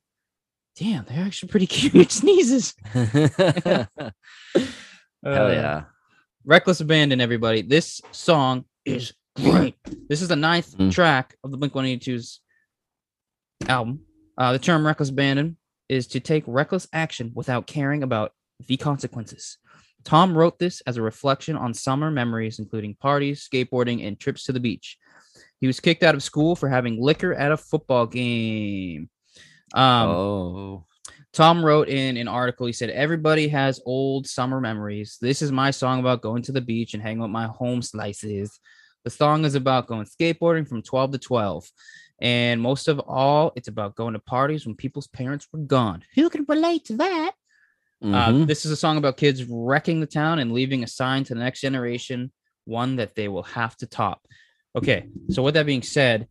damn, they're actually pretty cute sneezes. Hell Uh, yeah. Reckless Abandon, everybody. This song is great. This is the ninth Mm. track of the Blink 182's album. Uh, the term reckless abandon is to take reckless action without caring about the consequences. Tom wrote this as a reflection on summer memories, including parties, skateboarding, and trips to the beach. He was kicked out of school for having liquor at a football game. Um, oh. Tom wrote in an article, he said, Everybody has old summer memories. This is my song about going to the beach and hanging with my home slices. The song is about going skateboarding from 12 to 12. And most of all, it's about going to parties when people's parents were gone. Who can relate to that? Uh, Mhm. this is a song about kids wrecking the town and leaving a sign to the next generation, one that they will have to top. Okay, so with that being said,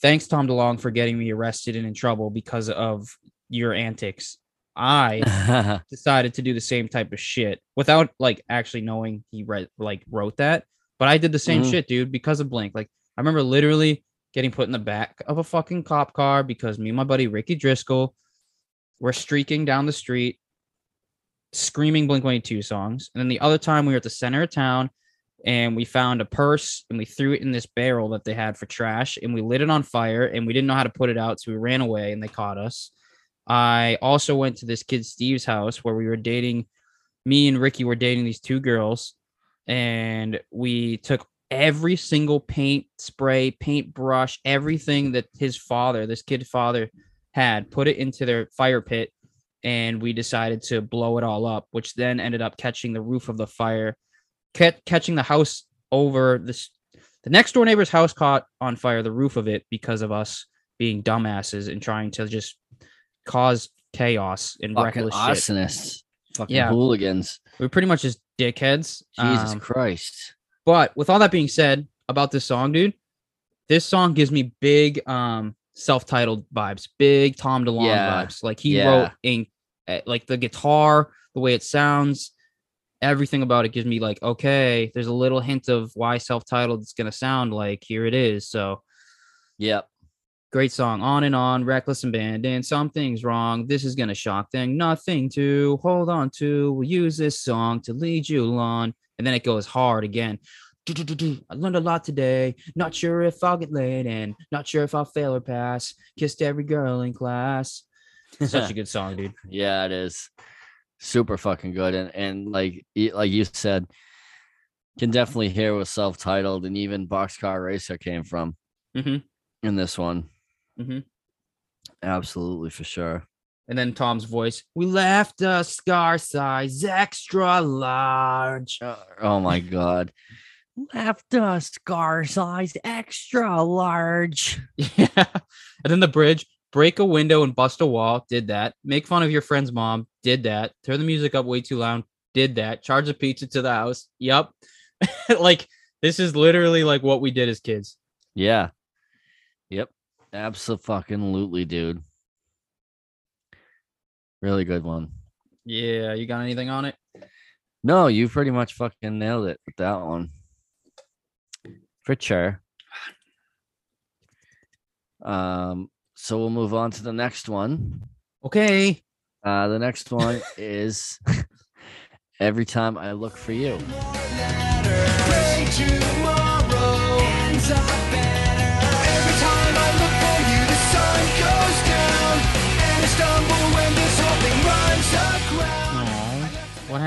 thanks Tom DeLonge for getting me arrested and in trouble because of your antics. I decided to do the same type of shit without like actually knowing he read like wrote that. But I did the same Mhm. shit, dude, because of Blink. Like I remember literally getting put in the back of a fucking cop car because me and my buddy Ricky Driscoll were streaking down the street, screaming Blink 182 songs. And then the other time we were at the center of town and we found a purse and we threw it in this barrel that they had for trash and we lit it on fire and we didn't know how to put it out. So we ran away and they caught us. I also went to this kid Steve's house where we were dating. Me and Ricky were dating these two girls, and we took every single paint spray, paint brush, everything that his father, this kid's father, had, put it into their fire pit, and we decided to blow it all up, which then ended up catching the roof of the fire, ca- catching the house over this. The next door neighbor's house caught on fire, the roof of it, because of us being dumbasses and trying to just cause chaos and Fucking reckless shit. arsonists. Fucking Yeah. hooligans. We're pretty much just dickheads. Jesus Um, Christ. But with all that being said about this song, dude, this song gives me big um self-titled vibes, big Tom DeLonge Yeah. vibes. Like he Yeah. wrote in eh, like the guitar, the way it sounds, everything about it gives me like, okay, there's a little hint of why self-titled it's gonna sound like. Here it is. So Yep. great song. On and on, reckless abandon. Something's wrong. This is gonna shock them. Nothing to hold on to. We'll use this song to lead you on. And then it goes hard again. I learned a lot today. Not sure if I'll get laid in. Not sure if I'll fail or pass. Kissed every girl in class. Such a good song, dude. Yeah, it is super fucking good, and and like like you said, can definitely hear where self-titled and even Boxcar Racer came from hmm in this one. Mhm. Absolutely for sure. And then Tom's voice. We left a scar size extra large. Uh, oh my god. Left a scar size extra large. Yeah. And then the bridge, break a window and bust a wall, did that. Make fun of your friend's mom, did that. Turn the music up way too loud, did that. Charge a pizza to the house. Yep. like this is literally like what we did as kids. Yeah. Yep. Absolutely, dude. Really good one. Yeah, you got anything on it? No, you pretty much fucking nailed it with that one. For sure. Um, so we'll move on to the next one. Okay. Uh, the next one is Every Time I Look for You.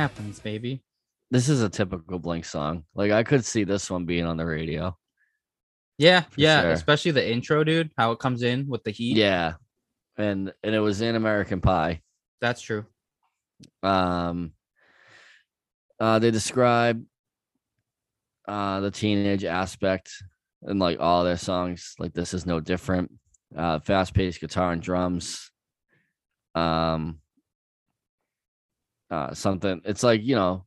Happens, baby? This is a typical Blink song. Like I could see this one being on the radio. Yeah, yeah, sure. especially the intro, dude. How it comes in with the heat. Yeah. And and it was in American Pie. that's true. um uh they describe uh the teenage aspect and like all their songs like this is no different uh fast-paced guitar and drums um uh something. It's like you know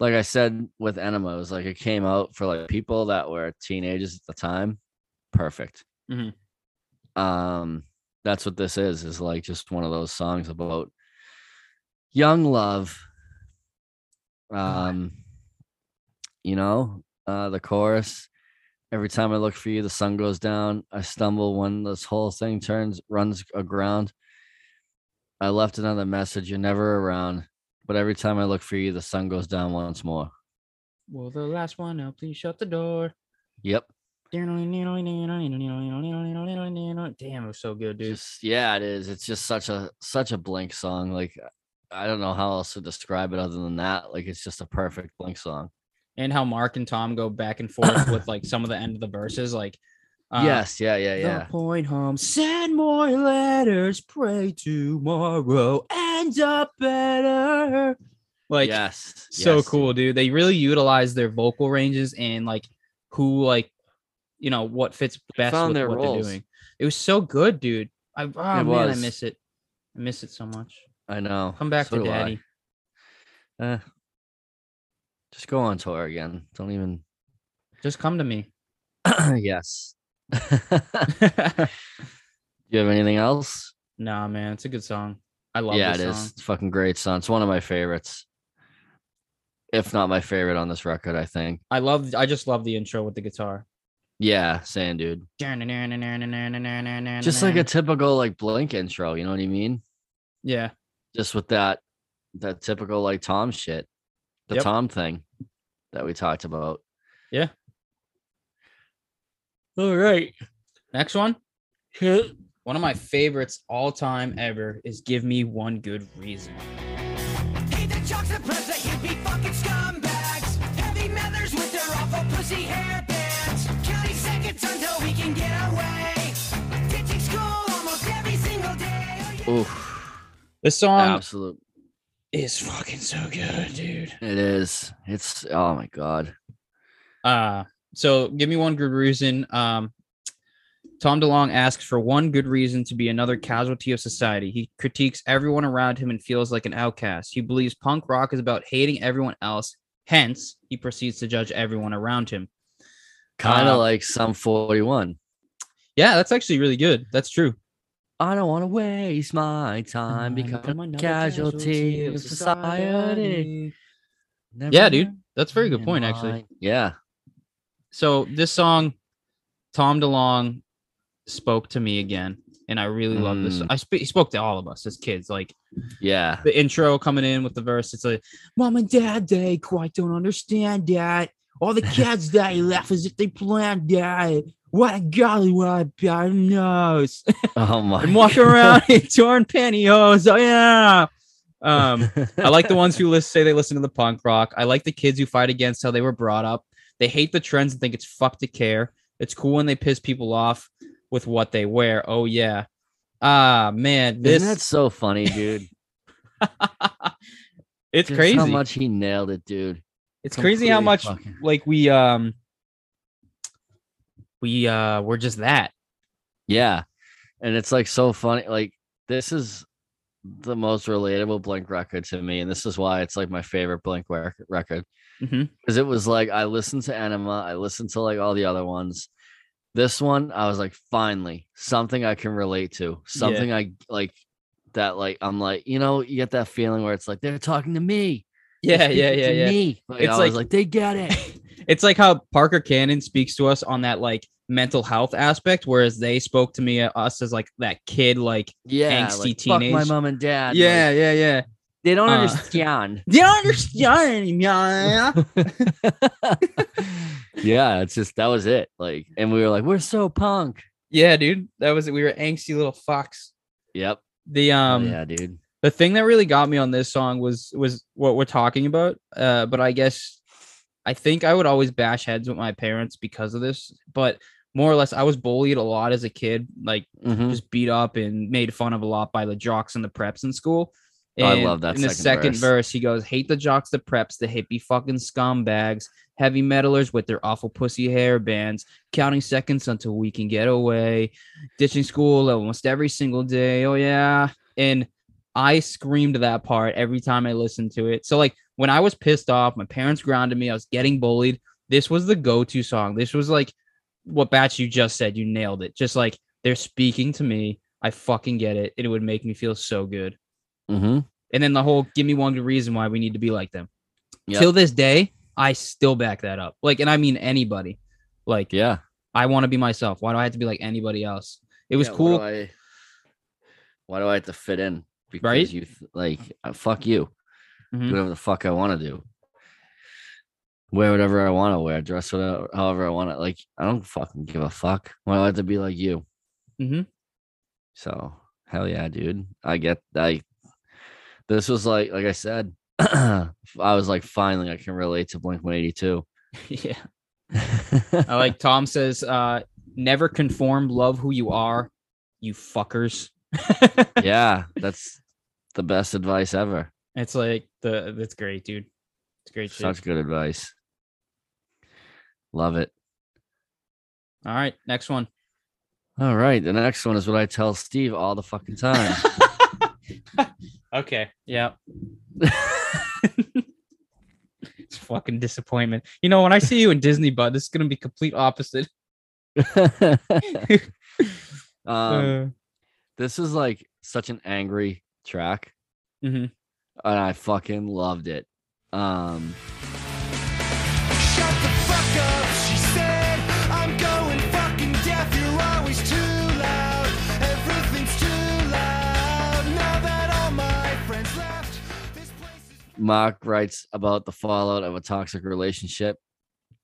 like i said with enema it was like it came out for like people that were teenagers at the time. Perfect. Mhm. um that's what this is is like just one of those songs about young love. Um you know uh the chorus every time i look for you the sun goes down. I stumble when this whole thing turns runs aground i left another message you're never around but every time i look for you the sun goes down once more Well, the last one now, please shut the door. yep Damn, it was so good, dude. just yeah it is it's just such a such a blink song like i don't know how else to describe it other than that like it's just a perfect blink song and how Mark and Tom go back and forth with like some of the end of the verses, like uh, yes yeah yeah yeah. the point home, send more letters, pray tomorrow, end up better. Like yes so yes, cool, dude. They really utilize their vocal ranges and like who like you know what fits best found with their what roles. they're doing. It was so good, dude. I oh man, I miss it. I miss it so much. i know Come back so to I. daddy. Eh, just go on tour again don't even Just come to me. yes you have anything else nah, man, it's a good song. I love yeah it this is it's a fucking great song it's one of my favorites if not my favorite on this record i think I love I just love the intro with the guitar. yeah same dude Just just like a typical like blink intro you know what i mean yeah. just with that that typical like tom shit the Yep. tom thing that we talked about Yeah. All right Next one. One of my favorites all time ever is Give Me One Good Reason. Hate the jocks and preps that hippie fucking scumbags. Heavy methers with their awful pussy hair bands. Counting seconds until we can get away. Ditching school almost every single day. Oh, yeah. Oof. This song absolute is fucking so good, dude. it is it's oh my god Uh so give me one good reason. Um Tom DeLonge asks for one good reason to be another casualty of society. He critiques everyone around him and feels like an outcast. He believes punk rock is about hating everyone else. Hence, he proceeds to judge everyone around him. Kind of Uh, like Sum 41. Yeah, that's actually really good. That's true. I don't want to waste my time becoming a casualty of society. Never Yeah, dude. That's a very good point, actually. mind. Yeah. So this song, Tom DeLonge spoke to me again, and I really love this. Mm. I sp- he spoke to all of us as kids. Like Yeah. the intro coming in with the verse, it's like, "Mom and Dad, they quite don't understand that. All the kids they laugh as if they planned that. What a golly, what a bad nose. Oh my. and walk around in torn pantyhose. Oh yeah." Um, I like the ones who listen, say they listen to the punk rock. I like the kids who fight against how they were brought up. They hate the trends and think it's fuck to care. It's cool when they piss people off with what they wear. Oh yeah. Ah man, this Isn't that so funny, dude? it's Just crazy. How much he nailed it, dude. it's crazy how much fucking- like we um we uh we're just that. Yeah. And it's like so funny. Like, this is the most relatable Blink record to me. And this is why it's like my favorite Blink record. Because it was like, I listened to Enema, I listened to like all the other ones. This one, I was like, finally, something I can relate to. Something I like that, like, I'm like, you know, you get that feeling where it's like, they're talking to me. Yeah, yeah, yeah, to yeah. Me. Like, It's I like- was like, they get it. it's like how Parker Cannon speaks to us on that like mental health aspect, whereas they spoke to me uh, us as like that kid, like Yeah. Angsty like, fuck my mom and dad. yeah, like, yeah, yeah. They don't Uh, understand. They don't understand? Yeah. yeah, it's just that was it. Like, and we were like, we're so punk. yeah, dude. That was it. We were angsty little fucks. Yep. The Um, yeah, dude. the thing that really got me on this song was was what we're talking about. Uh, but I guess I think I would always bash heads with my parents because of this. But more or less, I was bullied a lot as a kid, like Mhm. just beat up and made fun of a lot by the jocks and the preps in school. Oh, I love that In the second verse. verse. he goes, "Hate the jocks, the preps, the hippie fucking scumbags, heavy metalers with their awful pussy hair bands, counting seconds until we can get away, ditching school almost every single day. Oh yeah." And I screamed that part every time I listened to it. So like when I was pissed off, my parents grounded me, I was getting bullied. This was the go-to song. This was like what Batch you just said. You nailed it. Just like they're speaking to me. I fucking get it. and It would make me feel so good. Mhm. And then the whole give me one good reason why we need to be like them. Yep. Till this day, I still back that up. Like, and I mean anybody. Like, Yeah. I want to be myself. Why do I have to be like anybody else? It was Yeah, cool. Why do, I, why do I have to fit in? Because Right? you like uh, fuck you. Mhm. Do whatever the fuck I want to do. Wear whatever I want to wear. Dress whatever, however I want to. Like I don't fucking give a fuck. Why do I have to be like you? Mm-hmm. So hell yeah, dude. I get. I. This was like, like I said, I was like, finally, I can relate to Blink One Eighty Two. yeah. I like Tom says, uh, never conform, love who you are, you fuckers. yeah, that's the best advice ever. It's like the that's great, dude. It's great shit. Such good advice. Love it. All right, next one. All right, the next one is what I tell Steve all the fucking time. Okay. Yeah. it's fucking disappointment. You know, when I see you in Disney, bud, this is gonna be complete opposite. um, Uh, this is like such an angry track, mhm. and I fucking loved it. Um, Mark writes about the fallout of a toxic relationship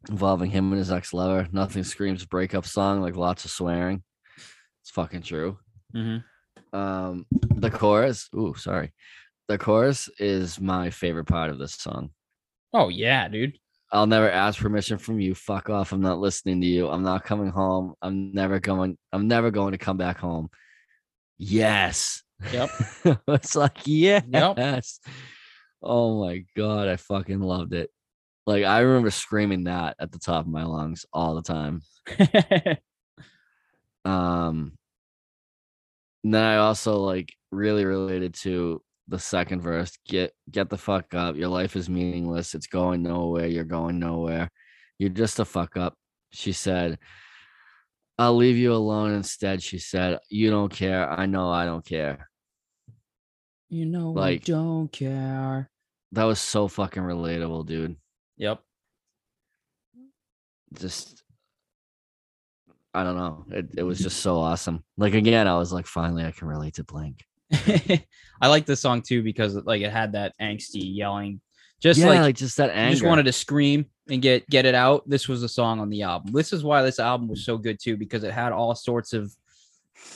involving him and his ex-lover. Nothing screams breakup song like lots of swearing. It's fucking true. Mhm. Um, the chorus. Ooh, sorry. The chorus is my favorite part of this song. Oh yeah, dude. I'll never ask permission from you. Fuck off. I'm not listening to you. I'm not coming home. I'm never going. I'm never going to come back home. Yes. Yep. it's like yeah. yes. Oh my god, I fucking loved it. Like I remember screaming that at the top of my lungs all the time. Um, and then I also like really related to the second verse. Get get the fuck up. Your life is meaningless. It's going nowhere. You're going nowhere. You're just a fuck up. She said, I'll leave you alone instead. She said, You don't care. I know I don't care. You know, Like- I don't care. That was so fucking relatable, dude. Yep. Just I don't know. It it was just so awesome. Like again, I was like, finally I can relate to Blink. I like this song too because like it had that angsty yelling, just yeah, like, like, just that anger. just wanted to scream and get get it out. This was a song on the album. This is why this album was so good too because it had all sorts of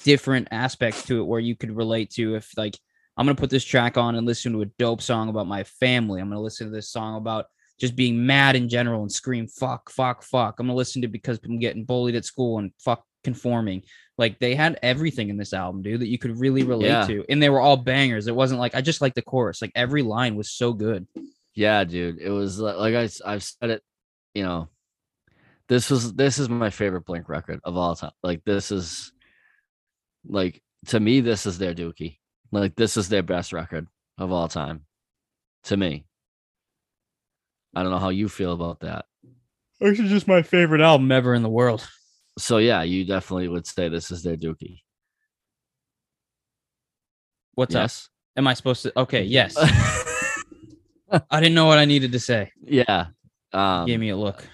different aspects to it where you could relate to if like I'm gonna put this track on and listen to a dope song about my family. I'm gonna listen to this song about just being mad in general and scream fuck fuck fuck. I'm gonna listen to because I'm getting bullied at school and fuck conforming. Like they had everything in this album, dude, that you could really relate Yeah. to, and they were all bangers. It wasn't like I just like the chorus. Like every line was so good. Yeah, dude. It was li- like I've said it, you know. This was this is my favorite Blink record of all time. Like this is like to me this is their dookie. Like this is their best record of all time. To me. I don't know how you feel about that. This is just my favorite album ever in the world. So yeah, you definitely would say this is their dookie. What's up? Yes. Am I supposed to? Okay, yes. I didn't know what I needed to say. yeah. Um Gave me a look.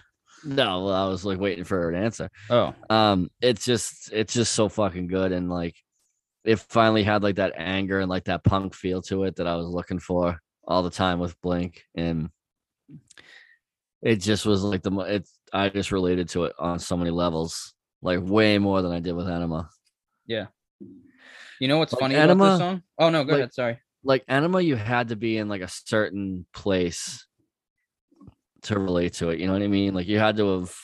no, well, I was like waiting for an answer. Oh, um it's just it's just so fucking good and like it finally had like that anger and like that punk feel to it that i was looking for all the time with blink and it just was like the it's i just related to it on so many levels like way more than i did with Enema Yeah, you know what's Like funny about this song? Oh no, go like- ahead. Sorry. like Enema you had to be in like a certain place to relate to it you know what i mean like you had to have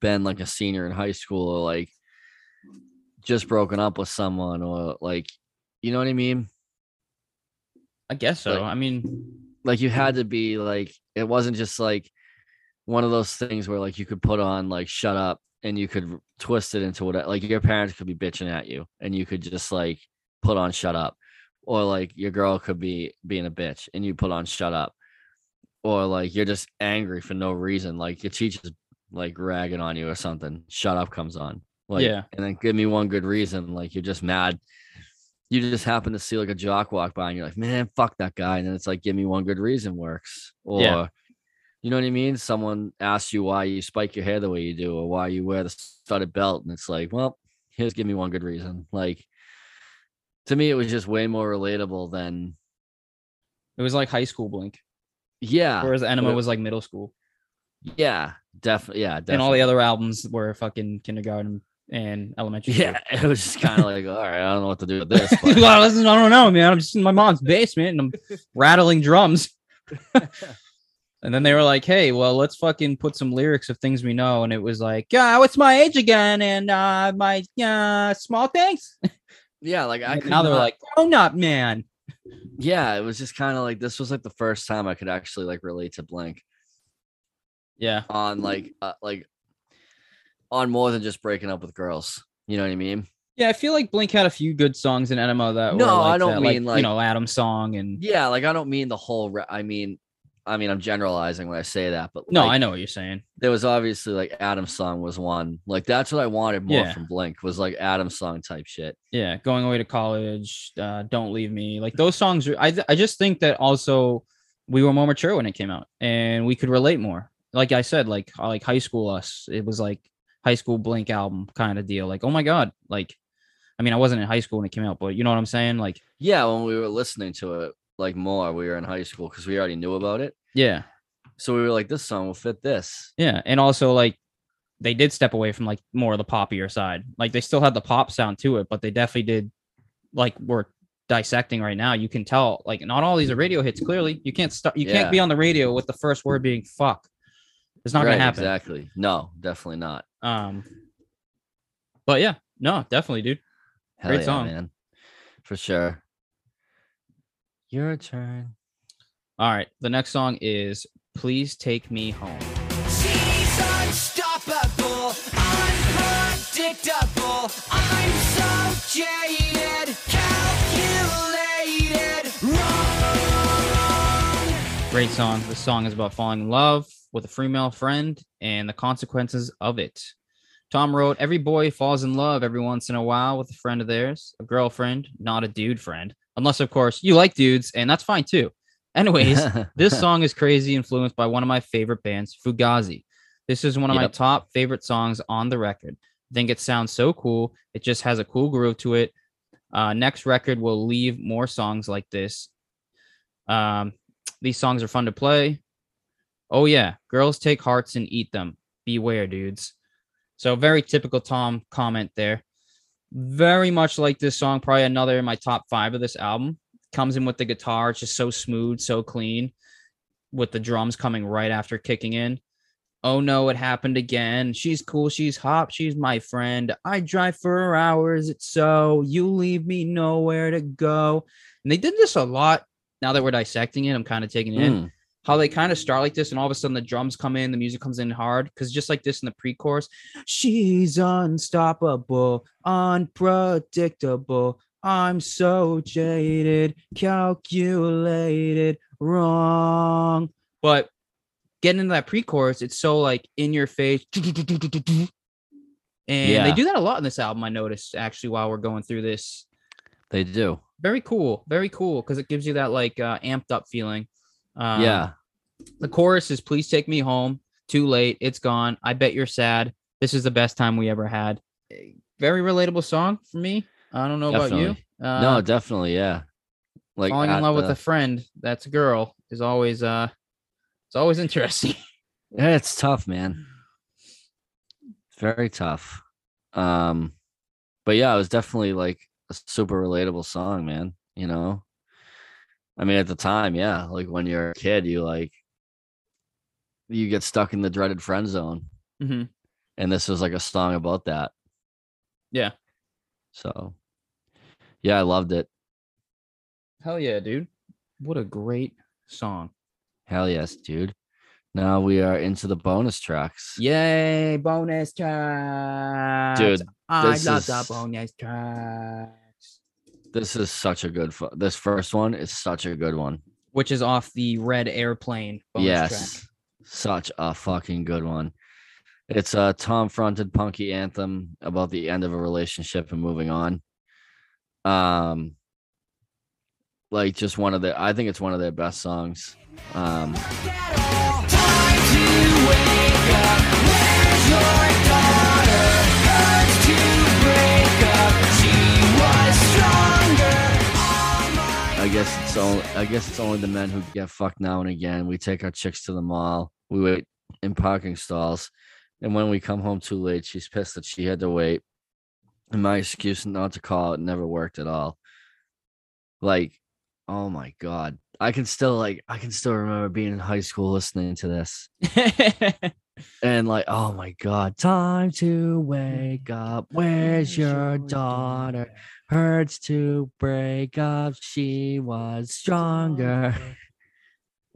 been like a senior in high school or like just broken up with someone or like you know what i mean? I guess so. like- I mean, mm-hmm. like you had to be like it wasn't just like one of those things where like you could put on like shut up and you could twist it into what like your parents could be bitching at you and you could just like put on shut up or like your girl could be being a bitch and you put on shut up or like you're just angry for no reason like your teacher's like ragging on you or something. Shut up comes on like Yeah. and then give me one good reason like you're just mad. You just happen to see like a jock walk by and you're like man fuck that guy. And then it's like give me one good reason works. Or Yeah. you know what i mean? Someone asks you why you spike your hair the way you do or why you wear the studded belt and it's like well here's give me one good reason. Like to me it was just way more relatable than it was like high school Blink, yeah. Whereas Enema but- was like middle school, yeah definitely yeah definitely. and all the other albums were fucking kindergarten and elementary. school. yeah it was just kind of like all right i don't know what to do with this but well, listen, I don't know, man. I'm just in my mom's basement and I'm rattling drums. and then they were like, "Hey, well, let's fucking put some lyrics of things we know." And it was like, "Yeah, what's my age again?" And uh, my uh, small things. yeah like i could now they're not- like, "Grown up, man." yeah it was just kind of like this was like the first time i could actually like relate to blink Yeah, on like uh, like on more than just breaking up with girls you know what i mean yeah. I feel like Blink had a few good songs in Enema that. were No, I don't that, mean, you like- you know Adam's song and. yeah like i don't mean the whole re- i mean i mean i'm generalizing when i say that but No, like, I know what you're saying. there was obviously like adam's song was one like that's what i wanted more Yeah. from blink was like adam's song type shit yeah going away to college uh don't leave me like those songs i i just think that also we were more mature when it came out and we could relate more like i said like like high school us it was like high school blink album kind of deal like oh my god like i mean i wasn't in high school when it came out but you know what i'm saying? Like yeah when we were listening to it like more we were in high school because we already knew about it. Yeah. So we were like this song will fit this. Yeah and also like they did step away from like more of the poppier side. Like they still had the pop sound to it but they definitely did like we're dissecting right now. You can tell like not all these are radio hits clearly. You can't start you Yeah. can't be on the radio with the first word being fuck. It's not Right, gonna happen. exactly. No definitely not um but yeah no definitely dude Hell Great yeah, song. man for sure your turn all right the next song is please take me home She's unstoppable, unpredictable. I'm so jaded, calculated, wrong. Great song. This song is about falling in love with a female friend and the consequences of it. Tom wrote, Every boy falls in love every once in a while with a friend of theirs, a girlfriend, not a dude friend. Unless, of course, you like dudes, and that's fine too. Anyways, this song is crazy influenced by one of my favorite bands, Fugazi. This is one of my top favorite songs on the record. I think it sounds so cool. It just has a cool groove to it. Uh, next record will leave more songs like this. Um, these songs are fun to play. Oh yeah, girls take hearts and eat them. Beware, dudes. So very typical Tom comment there. Very much like this song, probably another in my top five of this album. Comes in with the guitar, it's just so smooth, so clean, with the drums coming right after kicking in. Oh no, it happened again. She's cool, she's hot, she's my friend. I drive for hours, it's so you leave me nowhere to go. And they did this a lot. Now that we're dissecting it, I'm kind of taking it in Mm, how they kind of start like this and all of a sudden the drums come in, the music comes in hard. Because just like this in the pre chorus, she's unstoppable, unpredictable. I'm so jaded, calculated, wrong. But getting into that pre chorus, it's so like in your face. And Yeah. they do that a lot in this album, I noticed actually while we're going through this. they do. Very cool, very cool, because it gives you that like uh, amped up feeling. Um, yeah. The chorus is please take me home. Too late. It's gone. I bet you're sad. This is the best time we ever had. Very relatable song for me. I don't know about you. Uh, no, definitely. Yeah. Like falling in love with a friend that's a girl is always uh it's always interesting. Yeah, it's tough, man. Very tough. Um, but yeah, it was definitely like a super relatable song, man. You know, I mean, at the time, yeah, like when you're a kid, you like you get stuck in the dreaded friend zone, hmm and this was like a song about that. Yeah. So, yeah, I loved it. Hell yeah, dude. What a great song. Hell yes, dude. Now we are into the bonus tracks. Yay, bonus tracks. Dude, I love the bonus tracks. This is such a good. This first one is such a good one. Which is off the red airplane bonus yes, track. Such a fucking good one. It's a Tom fronted punky anthem about the end of a relationship and moving on. Um, like just one of the. I think it's one of their best songs. Um, I guess it's only. I guess it's only the men who get fucked now and again. We take our chicks to the mall. We wait in parking stalls, and when we come home too late, she's pissed that she had to wait. And my excuse not to call it never worked at all. Like, oh my god, I can still like I can still remember being in high school listening to this, and like, oh my god, time to wake up. Where's your daughter? Hurts to break up. She was stronger.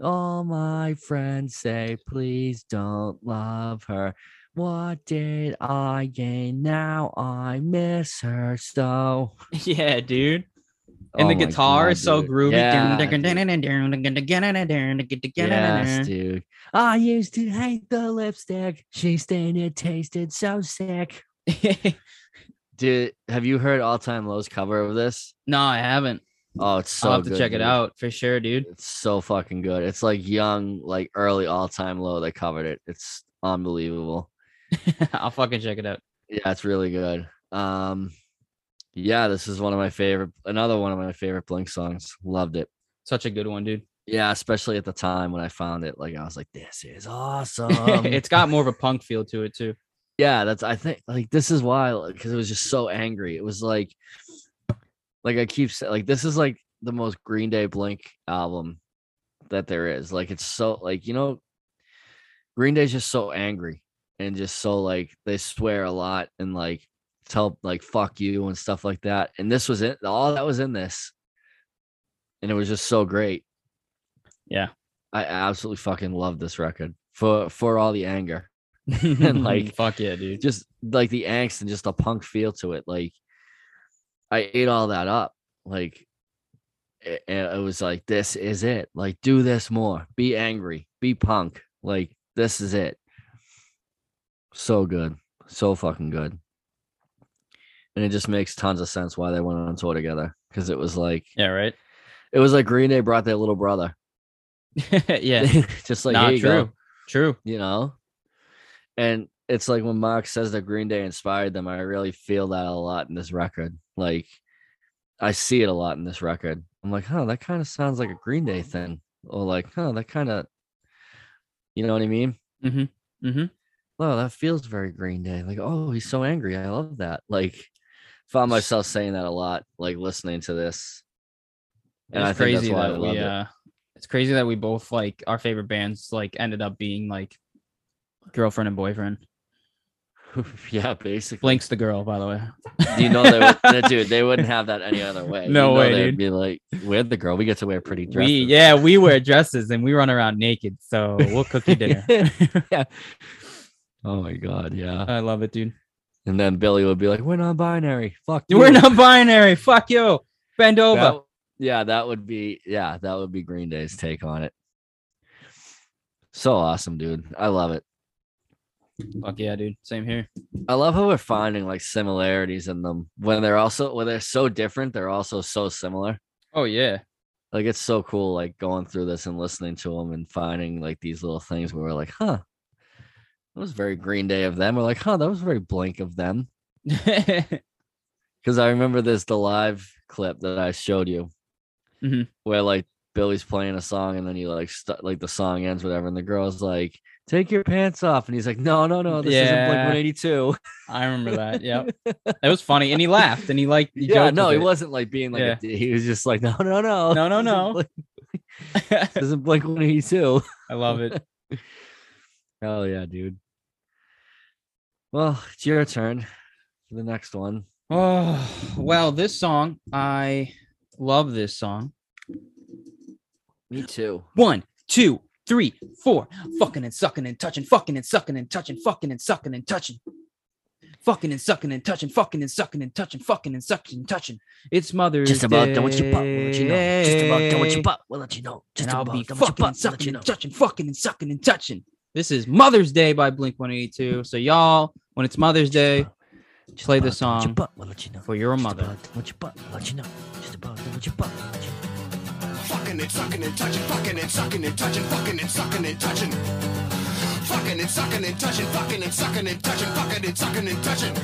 All my friends say, please don't love her. What did I gain? Now I miss her so. yeah, dude. And Oh the guitar God, is so dude. groovy. Yeah, dude. Yes, dude. I used to hate the lipstick. She stained it, tasted so sick. Dude, have you heard All Time Low's cover of this? no, I haven't. Oh, it's so I'll have to good, check it out for sure, dude. It's so fucking good. It's like young, like early All Time Low that covered it. It's unbelievable. I'll fucking check it out. Yeah, it's really good. Um, yeah, this is one of my favorite, another one of my favorite Blink songs. Loved it. Such a good one, dude. Yeah, especially at the time when I found it. Like I was like, this is awesome. it's got more of a punk feel to it too. yeah, that's I think like this is why because it was just so angry. It was like, like I keep saying, like this is like the most Green Day Blink album that there is. Like it's so like you know, Green Day's just so angry and just so like they swear a lot and like tell like fuck you and stuff like that. And this was it. All that was in this, and it was just so great. Yeah. I absolutely fucking love this record for for all the anger. And, like, fuck yeah, dude. just like the angst and just the punk feel to it. Like I ate all that up. Like it, it was like this is it. Like do this more. Be angry. Be punk. Like this is it. So good. So fucking good. And it just makes tons of sense why they went on tour together. Cause it was like Yeah, right. it was like Green Day brought their little brother. yeah. just like Not true. go, True. you know? And it's like when Mark says that Green Day inspired them, I really feel that a lot in this record. Like I see it a lot in this record. I'm like, huh, that kind of sounds like a Green Day thing. Or like, huh, that kind of you know what I mean? Mm-hmm. Oh, that feels very Green Day. Like, oh, he's so angry. I love that. Like found myself saying that a lot, like listening to this. And it's I think that's crazy why we loved it. uh it's crazy that we both like our favorite bands like ended up being like girlfriend and boyfriend. yeah, basically. Blink's the girl, by the way. You know they would, dude, they wouldn't have that any other way. You No know way, they'd. Be like, we're the girl. We get to wear pretty dresses. We yeah, we wear dresses and we run around naked, so we'll cook you dinner. yeah. Oh my god, yeah. I love it, dude. And then Billy would be like, "We're non-binary. Fuck you." We're not binary. Fuck you. Bend over. That- yeah, that would be yeah, that would be Green Day's take on it. So awesome, dude. I love it. Fuck yeah, dude. Same here. I love how we're finding like similarities in them when they're also when they're so different, they're also so similar. Oh yeah. Like it's so cool, like going through this and listening to them and finding like these little things where we're like, huh, that was very Green Day of them. We're like, huh, that was very Blink of them. Because I remember this the live clip that I showed you, Mhm. where like Billy's playing a song and then he like st- like the song ends whatever, and the girl's like, "Take your pants off," and he's like, "No, no, no, this isn't Blink Yeah. One Eighty Two. I remember that. Yep. That was funny. And he laughed and he like he Yeah, no, he it. wasn't like being like Yeah. a, he was just like, "No, no, no, No, no, no." Blink- this isn't Blink One Eighty Two. I love it. Hell yeah, dude. Well, it's your turn for the next one. Oh well, this song, I love this song. Me too. One, two, three, four. Fucking and sucking and touching, fucking and sucking and touching, fucking and sucking and touching. Fucking and sucking and touching, fucking and sucking and touching, fucking and sucking and touching. It's Mother's Just about done with your butt. We'll let you know. Just about done with Day. your butt. We'll let you know. Just and I'll about be done with your fucking and butt. We'll let sucking you know. and touching, fucking and sucking and touching. This is Mother's Day by Blink 182. So y'all, when it's Mother's Day, Just play the about done with your song butt. We'll let you know. for your Just mother. about done with your butt. We'll let you know. Just about done with your butt. We'll let you know. Fucking and sucking and touching, fucking and sucking and touching, fucking and sucking and touching. Fucking and sucking and touching, fucking and sucking and touching, fucking and sucking and touching.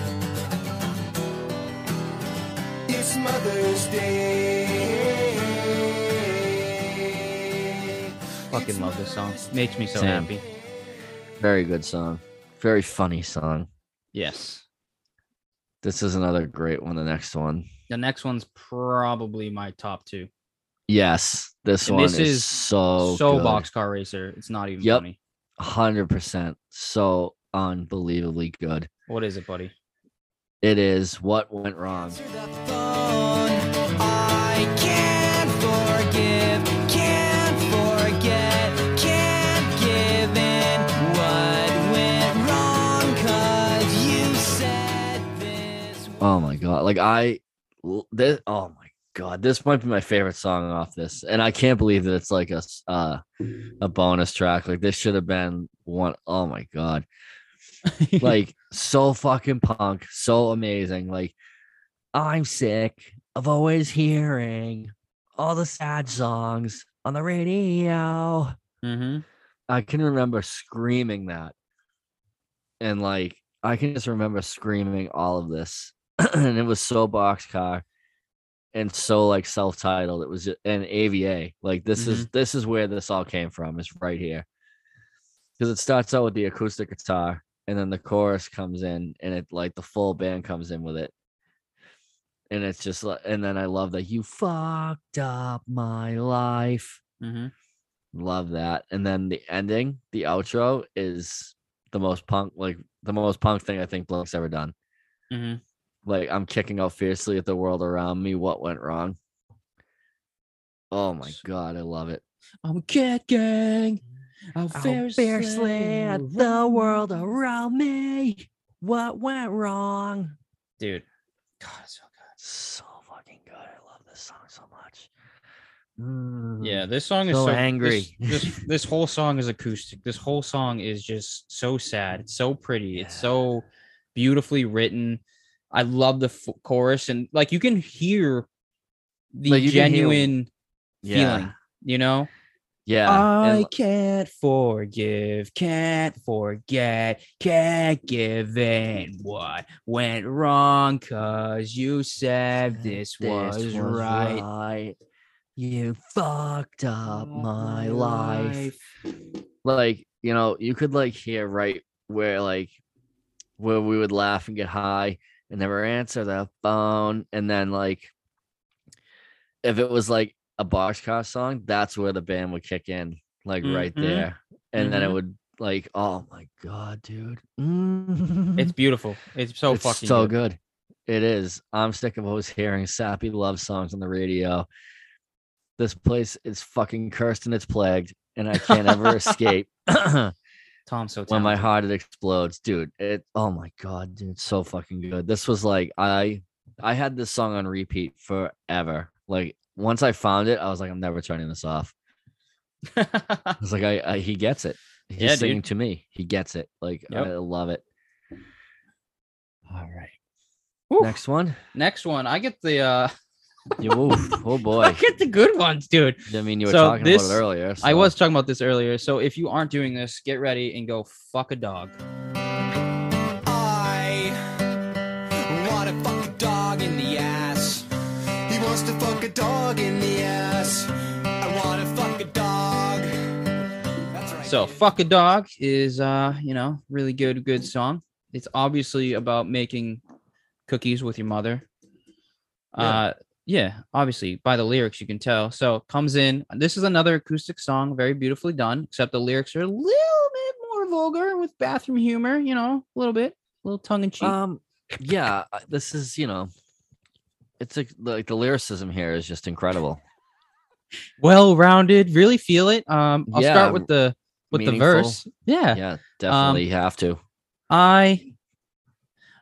It's Mother's Day. Fucking love this song. Makes me so Same. happy. Very good song. Very funny song. Yes. This is another great one. The next one. The next one's probably my top two. Yes, this And one this is, is so so good. boxcar racer. It's not even Yep. funny. Hundred percent. So unbelievably good. What is it, buddy? It is what went wrong. Answer the phone. I can't forgive, can't forget, can't give in. What went wrong? Cause you said this. Oh my god! Like I, this. Oh my god! This might be my favorite song off this, and I can't believe that it's like a uh, a bonus track. Like this should have been one. Oh my god! Like so fucking punk, so amazing. Like I'm sick of always hearing all the sad songs on the radio. mm-hmm. I can remember screaming that. And like I can just remember screaming all of this. and it was so boxcar and so like self-titled. It was an AVA. Like this is this is where this all came from, is right here. Because it starts out with the acoustic guitar and then the chorus comes in and it like the full band comes in with it. And it's just like and then I love that you fucked up my life. Mm-hmm. Love that. And then the ending, the outro is the most punk, like the most punk thing I think Blink's ever done. Mm-hmm. Like I'm kicking out fiercely at the world around me. What went wrong? Oh my god, I love it. I'm kicking gang. I'll Out fiercely at the world around me. What went wrong? dude. God, it's so good. So fucking good. I love this song so much. Mm. Yeah, this song is So so, angry. This, this this whole song is acoustic. This whole song is just so sad. It's so pretty. It's so beautifully written. I love the f- chorus and like you can hear the Like, can hear- genuine feeling. You know, Yeah. I and- can't forgive, can't forget, can't give in what went wrong cause you said this was, right. right. You fucked up my life. Like, you know, you could like hear right where like where we would laugh and get high and never answer the phone. And then like if it was like a boxcar song, that's where the band would kick in, like right Mhm. there. And then it Mhm. would like, oh my god, dude. It's beautiful. It's so it's fucking so good. good. It is. I'm sick of always hearing sappy love songs on the radio. This place is fucking cursed and it's plagued, and I can't ever escape. when Tom's so my heart it explodes, dude. It. Oh my god, dude, it's so fucking good. This was like I, I had this song on repeat forever. Like once I found it, I was like, I'm never turning this off. I was like, I, I he gets it. He's Yeah, dude. singing to me. He gets it. Like Yep. I love it. All right. Next one. Next one, I get the uh oh I boy. get the good ones, dude. I mean, you were So talking this- about it earlier. I was talking about this earlier. So if you aren't doing this, get ready and go fuck a dog. I wanna fuck a dog in the ass. He wants to fuck a dog in the ass. I wanna fuck a dog. That's right. So fuck a dog is uh, you know, really good good song. It's obviously about making cookies with your mother. Uh yeah, obviously by the lyrics you can tell. So comes in. This is another acoustic song, very beautifully done, except the lyrics are a little bit more vulgar with bathroom humor, you know, a little bit, a little tongue in cheek. Um, yeah, this is you know, it's like like the lyricism here is just incredible. well rounded, really feel it. Um I'll Yeah, start with the with the verse. Yeah. Yeah, definitely have to. I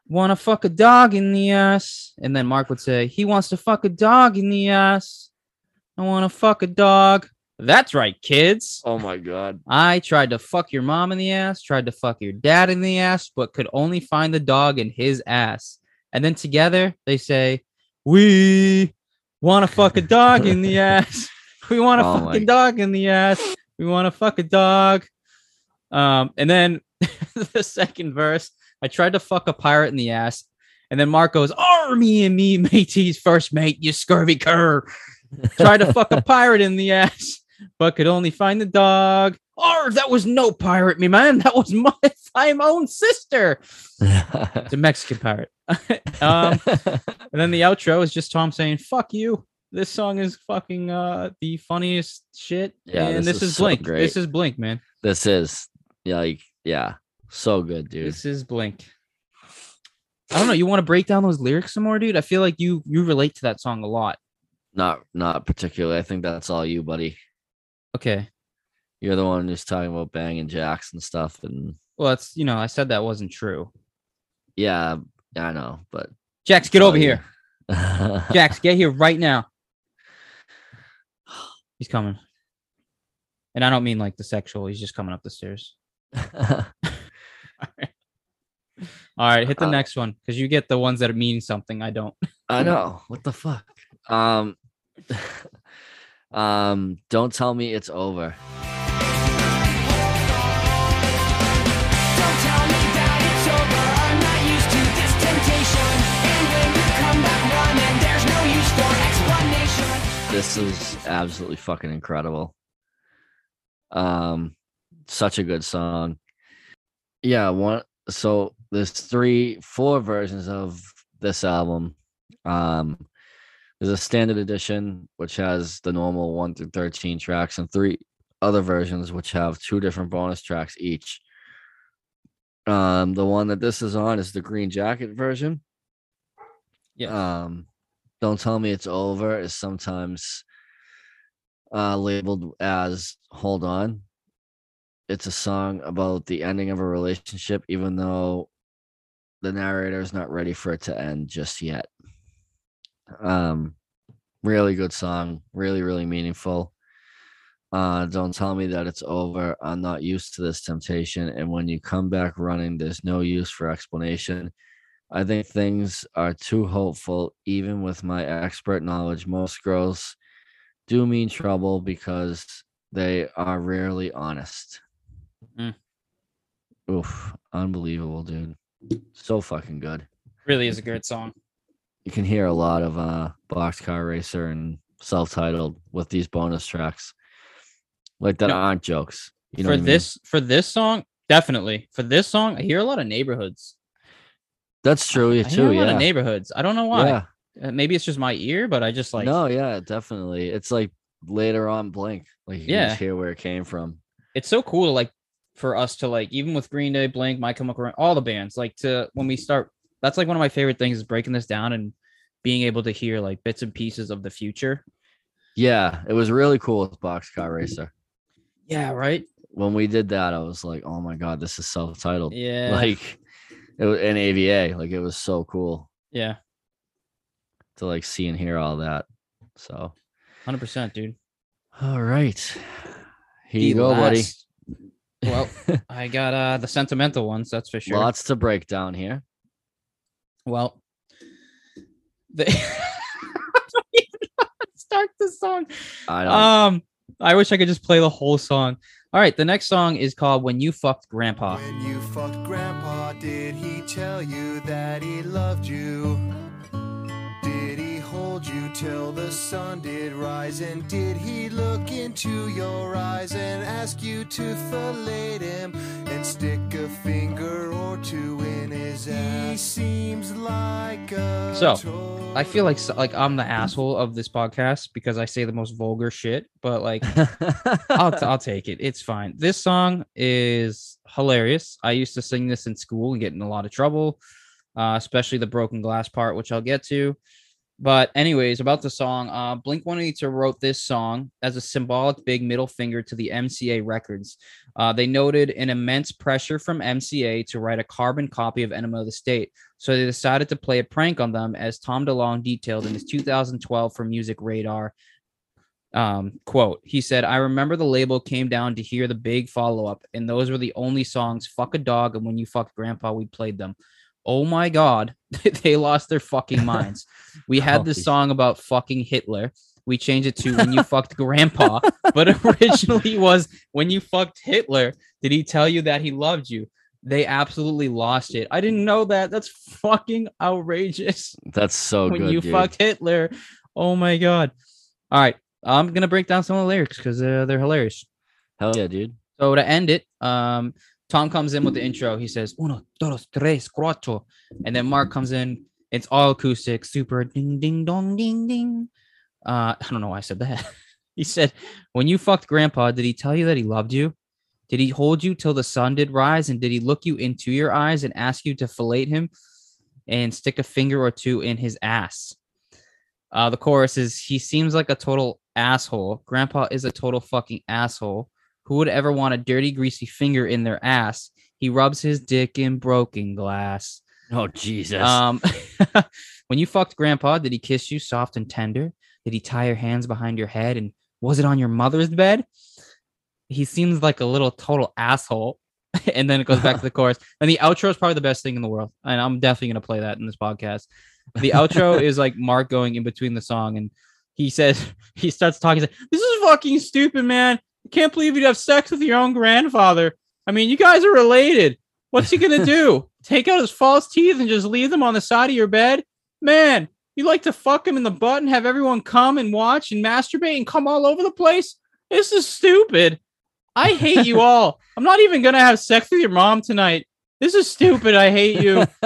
want to fuck a dog in the ass. And then Mark would say, he wants to fuck a dog in the ass. I want to fuck a dog. That's right, kids. Oh my god. I tried to fuck your mom in the ass, tried to fuck your dad in the ass, but could only find the dog in his ass. And then together they say, We want to fuck a dog in the ass. We want to Oh fuck my- a dog in the ass. We want to fuck a dog. Um, and then the second verse, I tried to fuck a pirate in the ass. And then Mark goes, Army and me, mateys, first mate, you scurvy cur. Tried to fuck a pirate in the ass, but could only find the dog. Oh, that was no pirate, me man. That was my, my own sister. It's a Mexican pirate. um, and then the outro is just Tom saying, fuck you. This song is fucking uh the funniest shit. Yeah, and this this, is is so Blink. great. This is Blink, man. this is yeah, like yeah, so good, dude. This is Blink. I don't know. You want to break down those lyrics some more, dude? I feel like you you relate to that song a lot. Not not particularly. I think that's all you, buddy. Okay. You're the one who's talking about banging jacks and stuff, and Well, it's you know, I said that wasn't true. yeah, I know, but Jax, get over yeah. here. Jax, get here right now. He's coming. And I don't mean like the sexual. He's just coming up the stairs. All right, hit the Uh, next one because you get the ones that mean something. I don't. I know. What the fuck? Um um don't tell me it's over. Don't tell me that it's over. I'm not used to this temptation. And when you come back running, there's no use for explanation. This is absolutely fucking incredible. Um such a good song. Yeah, one so there's three four versions of this album. Um there's a standard edition which has the normal 1 through 13 tracks and three other versions which have two different bonus tracks each. Um the one that this is on is the green jacket version. Yeah. Um don't tell me it's over is sometimes uh labeled as hold on it's a song about the ending of a relationship even though the narrator is not ready for it to end just yet. Um, really good song, really, really meaningful. Uh, don't tell me that it's over. I'm not used to this temptation. And when you come back running, there's no use for explanation. I think things are too hopeful, even with my expert knowledge. Most girls do mean trouble because they are rarely honest. Oof, unbelievable, dude. So fucking good. Really is a great song. You can hear a lot of uh Boxcar Racer and self-titled with these bonus tracks. Like that No. aren't jokes. You know for I mean? this for this song, definitely. For this song, I hear a lot of neighborhoods. That's true, yeah, I hear too. a lot Yeah. of neighborhoods. I don't know why. Yeah. Uh, Maybe it's just my ear, but I just like no, yeah, definitely. It's like later on Blink. Like you can Yeah. just hear where it came from. it's so cool to like for us to like even with Green Day, Blink, My Chemical, all the bands like to when we start. That's like one of my favorite things is breaking this down and being able to hear like bits and pieces of the future. Yeah, it was really cool with Boxcar Racer. Yeah, right. When we did that, I was like, oh my god, this is self-titled. Yeah, Like it was in AVA. Like it was so cool yeah, to like see and hear all that. So hundred percent, dude. all right. Here The you go, buddy. Last- Well, I got uh the sentimental ones, that's for sure. Lots to break down here. Well, the I don't even know how to start this song. I don't Um, I wish I could just play the whole song. All right, the next song is called "When You Fucked Grandpa." When you fucked grandpa, did he tell you that he loved you? Did hold you till the sun did rise? And did he look into your eyes and ask you to fillet him and stick a finger or two in his ass? He seems like a So, I feel like like I'm the asshole of this podcast because I say the most vulgar shit, but like I'll I'll take it. It's fine. This song is hilarious. I used to sing this in school and get in a lot of trouble, uh, especially the broken glass part, which I'll get to. But anyways, about the song, uh, Blink 182 wrote this song as a symbolic big middle finger to the MCA records. Uh, they noted an immense pressure from MCA to write a carbon copy of Enema of the State, so they decided to play a prank on them, as Tom DeLonge detailed in his 2012 for Music Radar um quote he said i remember the label came down to hear the big follow-up and those were the only songs fuck a dog and when you fucked grandpa we played them oh my god they lost their fucking minds we had this song about fucking hitler we changed it to when you fucked grandpa but originally was when you fucked hitler did he tell you that he loved you they absolutely lost it i didn't know that that's fucking outrageous That's so when good. you dude. fucked Hitler. Oh my god. All right. I'm gonna break down some of the lyrics because uh, they're hilarious. Hell yeah, dude. So to end it, um, Tom comes in with the intro. He says uno, dos, tres, cuatro, and then Mark comes in. It's all acoustic, super ding ding dong ding ding. Uh, I don't know why I said that. he said, "When you fucked Grandpa, did he tell you that he loved you? Did he hold you till the sun did rise? And did he look you into your eyes and ask you to fillet him and stick a finger or two in his ass?" Uh, the chorus is, "He seems like a total asshole. Grandpa is a total fucking asshole." Who would ever want a dirty, greasy finger in their ass? He rubs his dick in broken glass. Oh Jesus. Um, when you fucked grandpa, did he kiss you soft and tender? Did he tie your hands behind your head? And was it on your mother's bed? He seems like a little total asshole. and then it goes back to the chorus. And the outro is probably the best thing in the world. And I'm definitely going to play that in this podcast. The outro is like Mark going in between the song. And he says, he starts talking. He's like, this is fucking stupid, man. Can't believe you'd have sex with your own grandfather. I mean, you guys are related. What's he gonna do? Take out his false teeth and just leave them on the side of your bed? Man, you like to fuck him in the butt and have everyone come and watch and masturbate and come all over the place? This is stupid. I hate you all. I'm not even gonna have sex with your mom tonight. This is stupid. I hate you.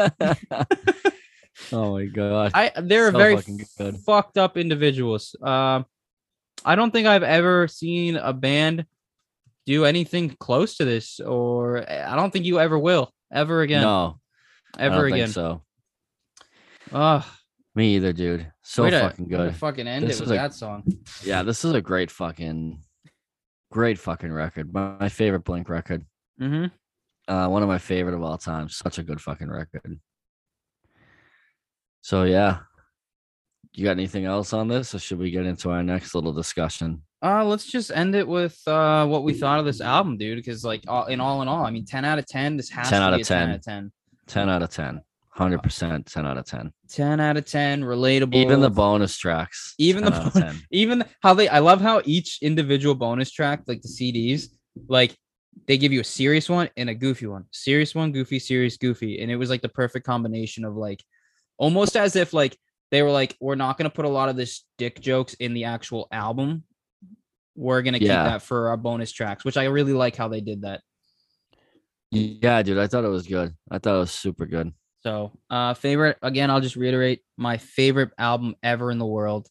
oh my god. I they're So very fucked up individuals. Um, I don't think I've ever seen a band do anything close to this, or I don't think you ever will ever again, No, ever again. so. Ugh, Me either, dude. So way fucking to good. fucking end This it with a- that song. Yeah, this is a great fucking, great fucking record. My, my favorite Blink record. hmm Uh, one of my favorite of all time. Such a good fucking record. So yeah. You got anything else on this, or should we get into our next little discussion? Uh, let's just end it with uh what we thought of this album, dude. Because like, all, in all in all, I mean, ten out of ten. This has 10 to out be of 10 10. out of 10. 10 out of 10. 100% 10 out of 10. 10 out of 10 relatable Even the bonus tracks. Even the 10 out of bon- even how they i love how each individual bonus track like the cds like they give you a serious one and a goofy one serious one goofy serious goofy and it was like the perfect combination of like almost as if like they were like we're not going to put a lot of this dick jokes in the actual album we're going to Yeah. keep that for our bonus tracks which i really like how they did that Yeah, dude, I thought it was good. I thought it was super good. So, uh, favorite again, I'll just reiterate my favorite album ever in the world.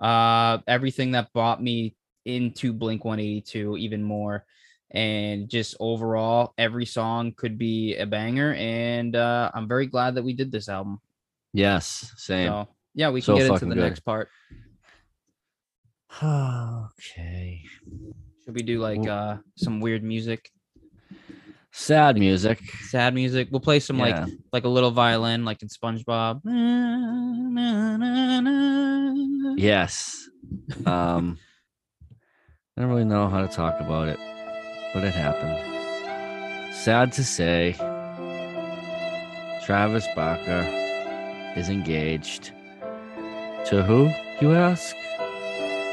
Uh, everything that brought me into Blink 182 even more, and just overall, every song could be a banger. And uh, I'm very glad that we did this album. Yes, same. So, yeah, we can So get into the good. next part. okay. Should we do like uh some weird music, Sad music. sad music? We'll play some like Yeah. like a little violin, like in SpongeBob. Yes. Um I don't really know how to talk about it, but it happened. Sad to say, Travis Barker is engaged. To who, you ask?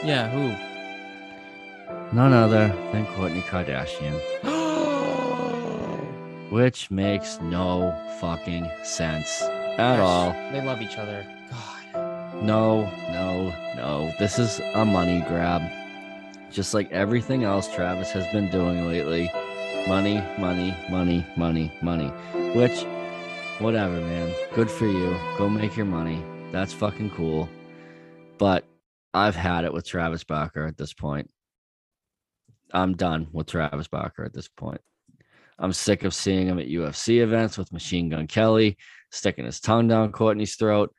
Yeah, who? None other than Kourtney Kardashian. Which makes no fucking sense at all. They love each other. God. No, no, no. This is a money grab. Just like everything else Travis has been doing lately. Money, money, money, money, money. Which, whatever, man. Good for you. Go make your money. That's fucking cool. But I've had it with Travis Barker at this point. I'm done with Travis Barker at this point. I'm sick of seeing him at UFC events with Machine Gun Kelly, sticking his tongue down Kourtney's throat.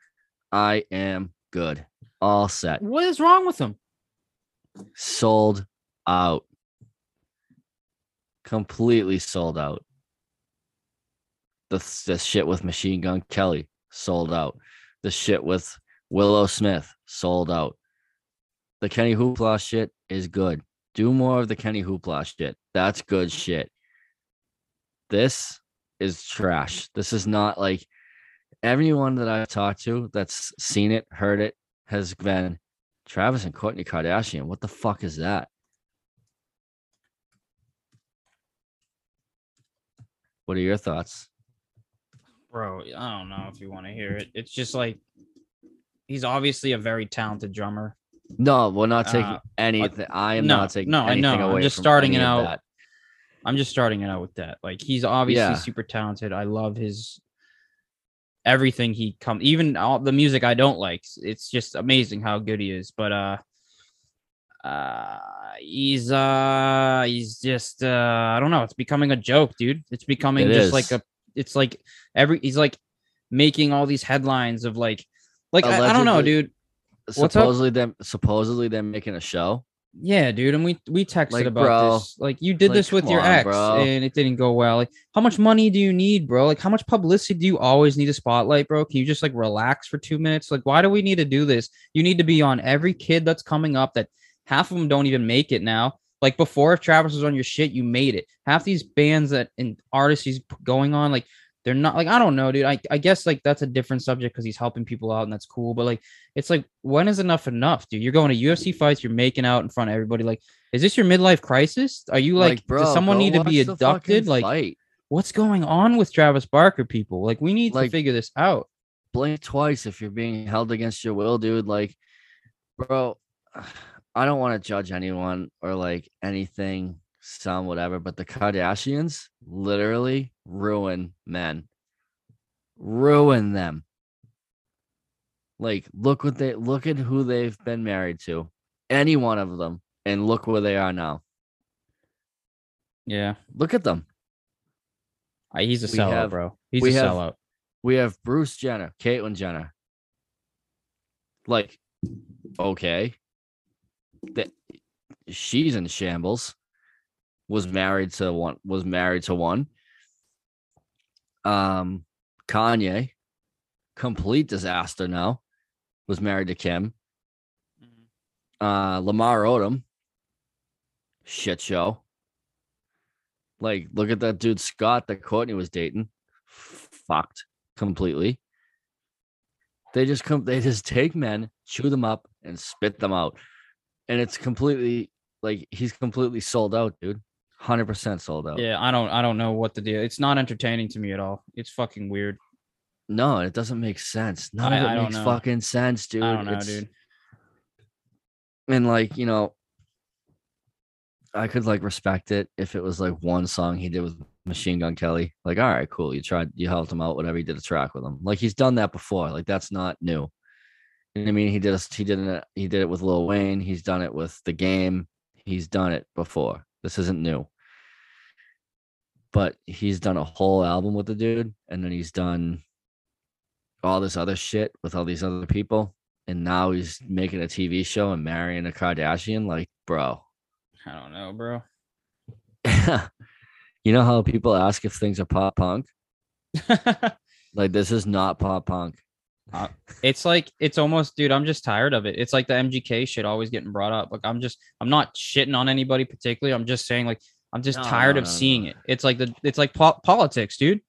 I am good. All set. What is wrong with him? Sold out. Completely sold out. The, the shit with Machine Gun Kelly sold out. The shit with Willow Smith sold out. The Kenny Hoopla shit is good. Do more of the Kenny Hoopla shit. That's good shit. This is trash. This is not like everyone that I've talked to that's seen it, heard it, has been Travis and Kourtney Kardashian. What the fuck is that? What are your thoughts? Bro, I don't know if you want to hear it. It's just like he's obviously a very talented drummer. No, we're not taking Uh, anything. I am no, not taking no, I anything know. I'm just starting it out. that. I'm just starting it out with that. Like he's obviously Yeah. super talented. I love his everything he come even all the music I don't like. It's just amazing how good he is. But uh uh he's uh he's just uh I don't know, it's becoming a joke, dude. It's becoming It just like a it's like every he's like making all these headlines of like like I, I don't know, dude. Supposedly, them supposedly they're making a show. Yeah, dude, and we we texted Like, about bro, this. Like you did like, this with your on, ex, bro. and it didn't go well. Like, how much money do you need, bro? Like, how much publicity do you always need a spotlight, bro? Can you just like relax for two minutes? Like, why do we need to do this? You need to be on every kid that's coming up. That half of them don't even make it now. Like before, if Travis was on your shit, you made it. Half these bands that and artists he's going on, like they're not like I don't know, dude. I, I guess like that's a different subject because he's helping people out and that's cool. But like it's like when is enough enough, dude? You're going to UFC fights, you're making out in front of everybody. Like, is this your midlife crisis? Are you like, bro, does someone need to be abducted? Like, fight. what's going on with Travis Barker, people? Like, we need to figure this out. blink twice if you're being held against your will, dude. Like, bro, I don't want to judge anyone or like anything, some whatever, but the Kardashians literally ruin men, ruin them. Like, look what they look at who they've been married to, any one of them, and look where they are now. Yeah, Look at them. I, he's a We sellout, have- bro. He's we a have- sellout. We have Bruce Jenner, Caitlyn Jenner. Like, okay. That she's in shambles. Was married to one was married to one. Um Kanye complete disaster now. Was married to Kim. Uh Lamar Odom. Shit show. Like, look at that dude Scott that Kourtney was dating. Fucked completely. They just come they just take men, chew them up, and spit them out. And it's completely like he's completely sold out, dude. Hundred percent sold out. Yeah, I don't I don't know what the deal. It's not entertaining to me at all. It's fucking weird. No, it doesn't make sense. None I- of it I makes fucking sense, dude. I don't know, It's- dude. And like, you know, I could like respect it if it was like one song he did with Machine Gun Kelly. Like, all right, cool. You tried, you helped him out, whatever. He did a track with him. Like he's done that before. Like that's not new. You know what I mean? He did he did it he did it with Lil Wayne. He's done it with the game. He's done it before. This isn't new. But he's done a whole album with the dude, and then he's done all this other shit with all these other people. And now he's making a TV show and marrying a Kardashian. Like, bro. I don't know, bro. you know how people ask if things are pop punk? Like, this is not pop punk. It's like it's almost dude i'm just tired of it. It's like the mgk shit always getting brought up. Like i'm just i'm not shitting on anybody particularly. I'm just saying like i'm just No, tired no, of no, seeing it. It's like the it's like po- politics dude.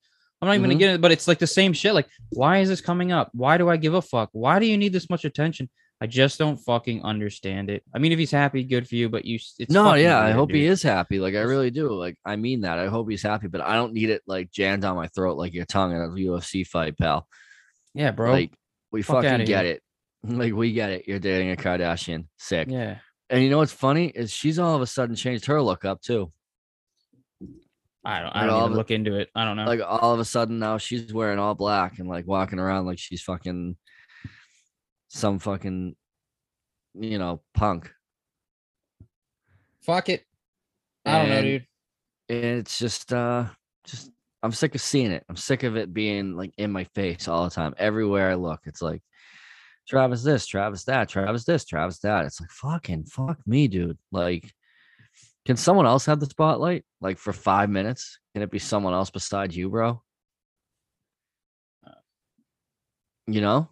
I'm not even Mhm. gonna get it but it's like the same shit. Like why is this coming up? Why do i give a fuck? Why do you need this much attention? I just don't fucking understand it. I mean if he's happy good for you but you it's no, yeah, I weird, hope he is happy. Like, I really do. Like, I mean that. I hope he's happy, but I don't need it like jammed down my throat like your tongue in a UFC fight, pal. Yeah bro Like, we Fuck fucking get it. Like, we get it. You're dating a Kardashian. Sick. yeah And you know what's funny is she's all of a sudden changed her look up too. i don't i don't even look into it i don't know Like all of a sudden now she's wearing all black and like walking around like she's fucking some fucking you know punk. fuck it i don't know dude And it's just uh just I'm sick of seeing it. I'm sick of it being like in my face all the time. Everywhere I look, it's like Travis this, Travis that, Travis this, Travis that. It's like fucking fuck me, dude. Like, can someone else have the spotlight? Like for five minutes? Can it be someone else besides you, bro? You know?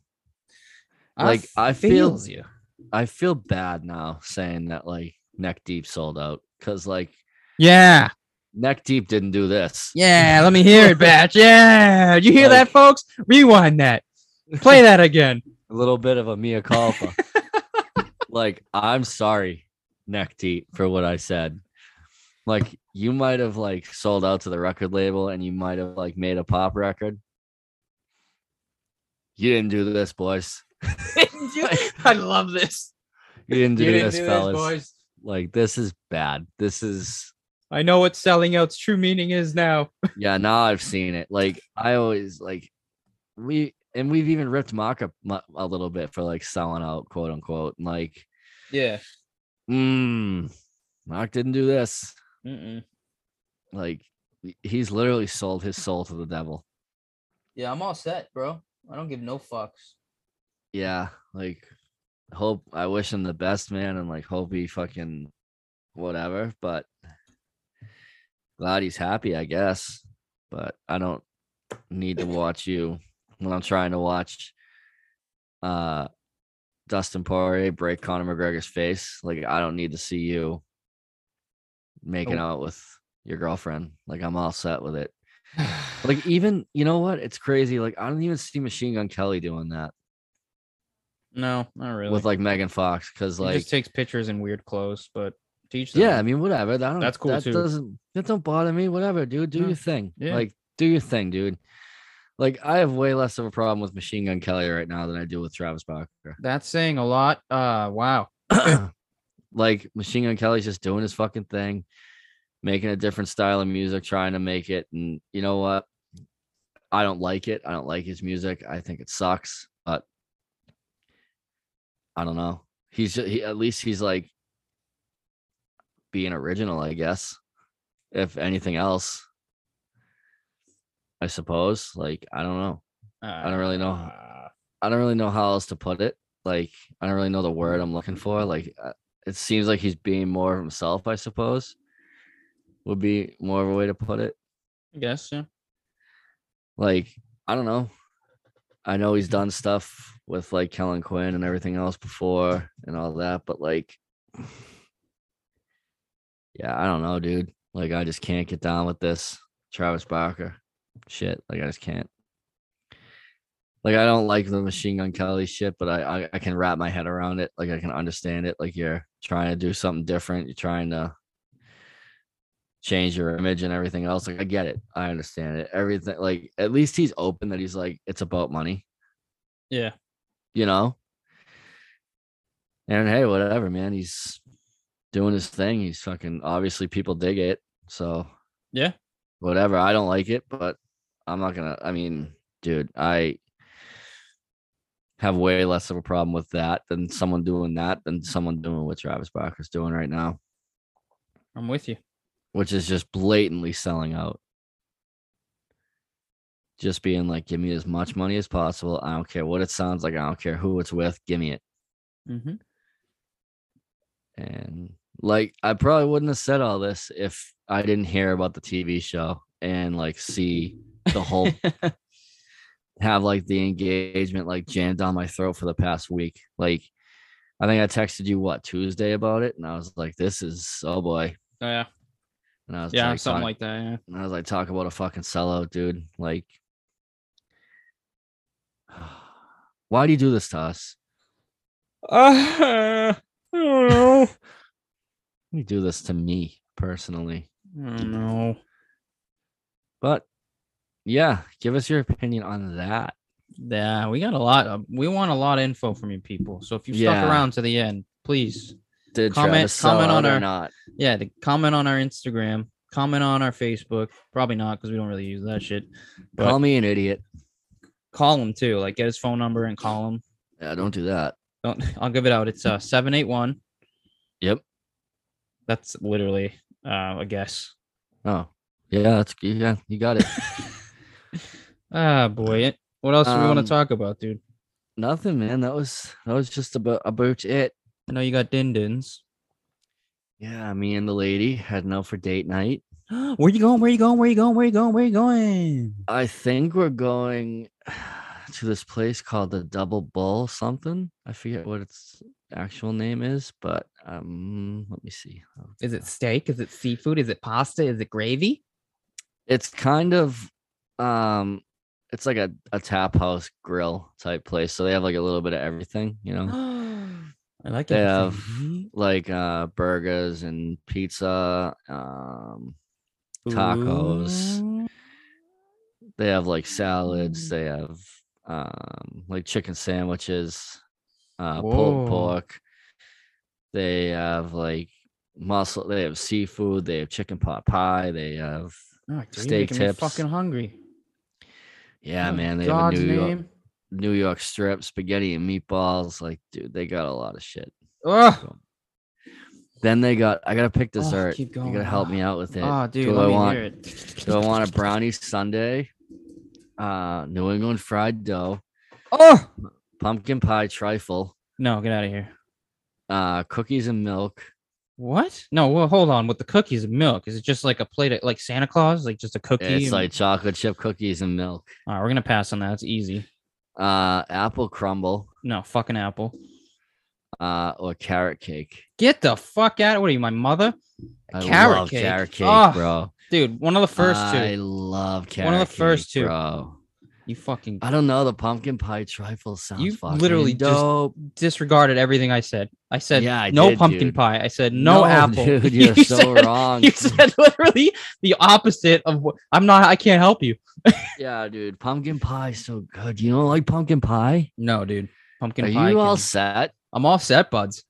Like, I feel- you I feel bad now saying that like neck deep sold out. Cause like yeah neck deep didn't do this. Yeah, let me hear it, Batch. Yeah, you hear that, folks? Rewind that. Play that again. a little bit of a mea culpa. like, I'm sorry, neck deep, for what I said. Like, you might have like sold out to the record label and you might have like made a pop record. You didn't do this, boys. I love this. You didn't do You didn't this, do fellas. boys. Like, this is bad. This is I know what selling out's true meaning is now. yeah. Now I've seen it. Like, I always like we and we've even ripped Mock up a little bit for like selling out, quote unquote. And like, Yeah. mm, Mock didn't do this. Mm-mm. Like he's literally sold his soul to the devil. Yeah, I'm all set, bro. I don't give no fucks. Yeah, like hope I wish him the best, man, and like hope he fucking whatever. But glad he's happy, I guess. But I don't need to watch you when I'm trying to watch uh Dustin Poirier break Conor McGregor's face. Like I don't need to see you making Nope. out with your girlfriend. Like I'm all set with it. Like even you know what? It's crazy. Like I don't even see Machine Gun Kelly doing that no, not really. with like Megan Fox because like he just takes pictures in weird clothes, but teach them. yeah, I mean whatever. That don't, That's cool, That too. doesn't that don't bother me. Whatever, dude. Do No, your thing. yeah. Like do your thing, dude. Like I have way less of a problem with Machine Gun Kelly right now than I do with Travis Barker. that's saying a lot. Uh, wow. like Machine Gun Kelly's just doing his fucking thing, making a different style of music, trying to make it. And you know what? I don't like it. I don't like his music. I think it sucks. But I don't know. He's just, he, at least he's like being original, I guess. If anything else, I suppose. Like I don't know. Uh, don't really know. I don't really know how else to put it. Like I don't really know the word I'm looking for. Like uh, it seems like he's being more of himself. I suppose would be more of a way to put it. I guess yeah. Like I don't know. I know he's done stuff with like Kellin Quinn and everything else before and all that, but like, yeah, I don't know, dude. Like, I just can't get down with this Travis Barker shit. Like, I just can't. Like, I don't like the Machine Gun Kelly shit, but I, I I can wrap my head around it. Like, I can understand it. Like, you're trying to do something different. You're trying to change your image and everything else. Like, I get it. I understand it. Everything. Like, at least he's open that he's like, it's about money Yeah. you know. And hey, whatever, man. He's doing his thing. He's fucking obviously people dig it. So Yeah. whatever. I don't like it, but I'm not gonna. I mean, dude, I have way less of a problem with that than someone doing that than someone doing what Travis Barker's doing right now, I'm with you. which is just blatantly selling out. Just being like, give me as much money as possible. I don't care what it sounds like. I don't care who it's with. Give me it. Mm-hmm. And like, I probably wouldn't have said all this if I didn't hear about the TV show and like see the whole have like the engagement like jammed down my throat for the past week. Like, I think I texted you what Tuesday about it, and I was like, "This is oh boy." Oh, yeah. And I was Yeah. like, something talk- like that. Yeah. and I was like, "Talk about a fucking sellout, dude!" Like, why do you do this to us? Uh, I don't know. You do this to me personally? I don't. But yeah, give us your opinion on that. Yeah, we got a lot. Of, we want a lot of info from you people. So if you stuck Yeah. around to the end, please, Did Comment- comment on our- not? yeah, the, comment on our Instagram, comment on our Facebook. Probably not because we don't really use that shit. But Call me an idiot. call him too. Like get his phone number and call him. Yeah, don't do that. Don't. I'll give it out. It's uh seven eight one. Yep. That's literally uh, a guess. Oh, yeah, that's yeah, you got it. Ah, boy. What else do we want Um, to talk about, dude? Nothing, man. That was that was just about about it. I know you got din dins. Yeah, me and the lady heading out for date night. Where you going? Where you going? Where you going? Where you going? Where you going? I think we're going to this place called the Double Bull something. I forget what its actual name is, but um, let me see. Is it steak? Is it seafood? Is it pasta? Is it gravy? It's kind of um, it's like a a tap house grill type place. So they have like a little bit of everything, you know. I like They it. have like uh burgers and pizza um tacos. they have like salads they have um like chicken sandwiches uh Whoa. pulled pork they have like muscle they have seafood they have chicken pot pie they have Oh, dude, steak tips. fucking hungry. yeah man they have new york, new york strip spaghetti and meatballs like dude they got a lot of shit. Then they got i gotta pick Oh, dessert. keep you gotta help me out with it. Oh, dude, do i want do i want a brownie sundae? Uh new england fried dough Oh pumpkin pie trifle. No, get out of here. Uh cookies and milk What? No, well, hold on. With the cookies and milk, is it just like a plate of like Santa Claus, like just a cookie? it's and- like chocolate chip cookies and milk All right, we're gonna pass on that. It's easy. uh apple crumble No, fucking apple. uh or carrot cake Get the fuck out! What are you, my mother? I Carrot love cake. carrot cake Oh, bro Dude, one of the first i two. love carrot cake. One of the first cake, two. bro You fucking i don't know the pumpkin pie trifle sounds You fucking literally just dope disregarded everything I said. I said Yeah, I no did, pumpkin dude. pie. I said no, apple. dude you're You so said- wrong You said literally the opposite of what I'm not. I can't help you. yeah dude pumpkin pie is so good you don't like pumpkin pie No, dude. Pumpkin are pie. you all set I'm all set, buds.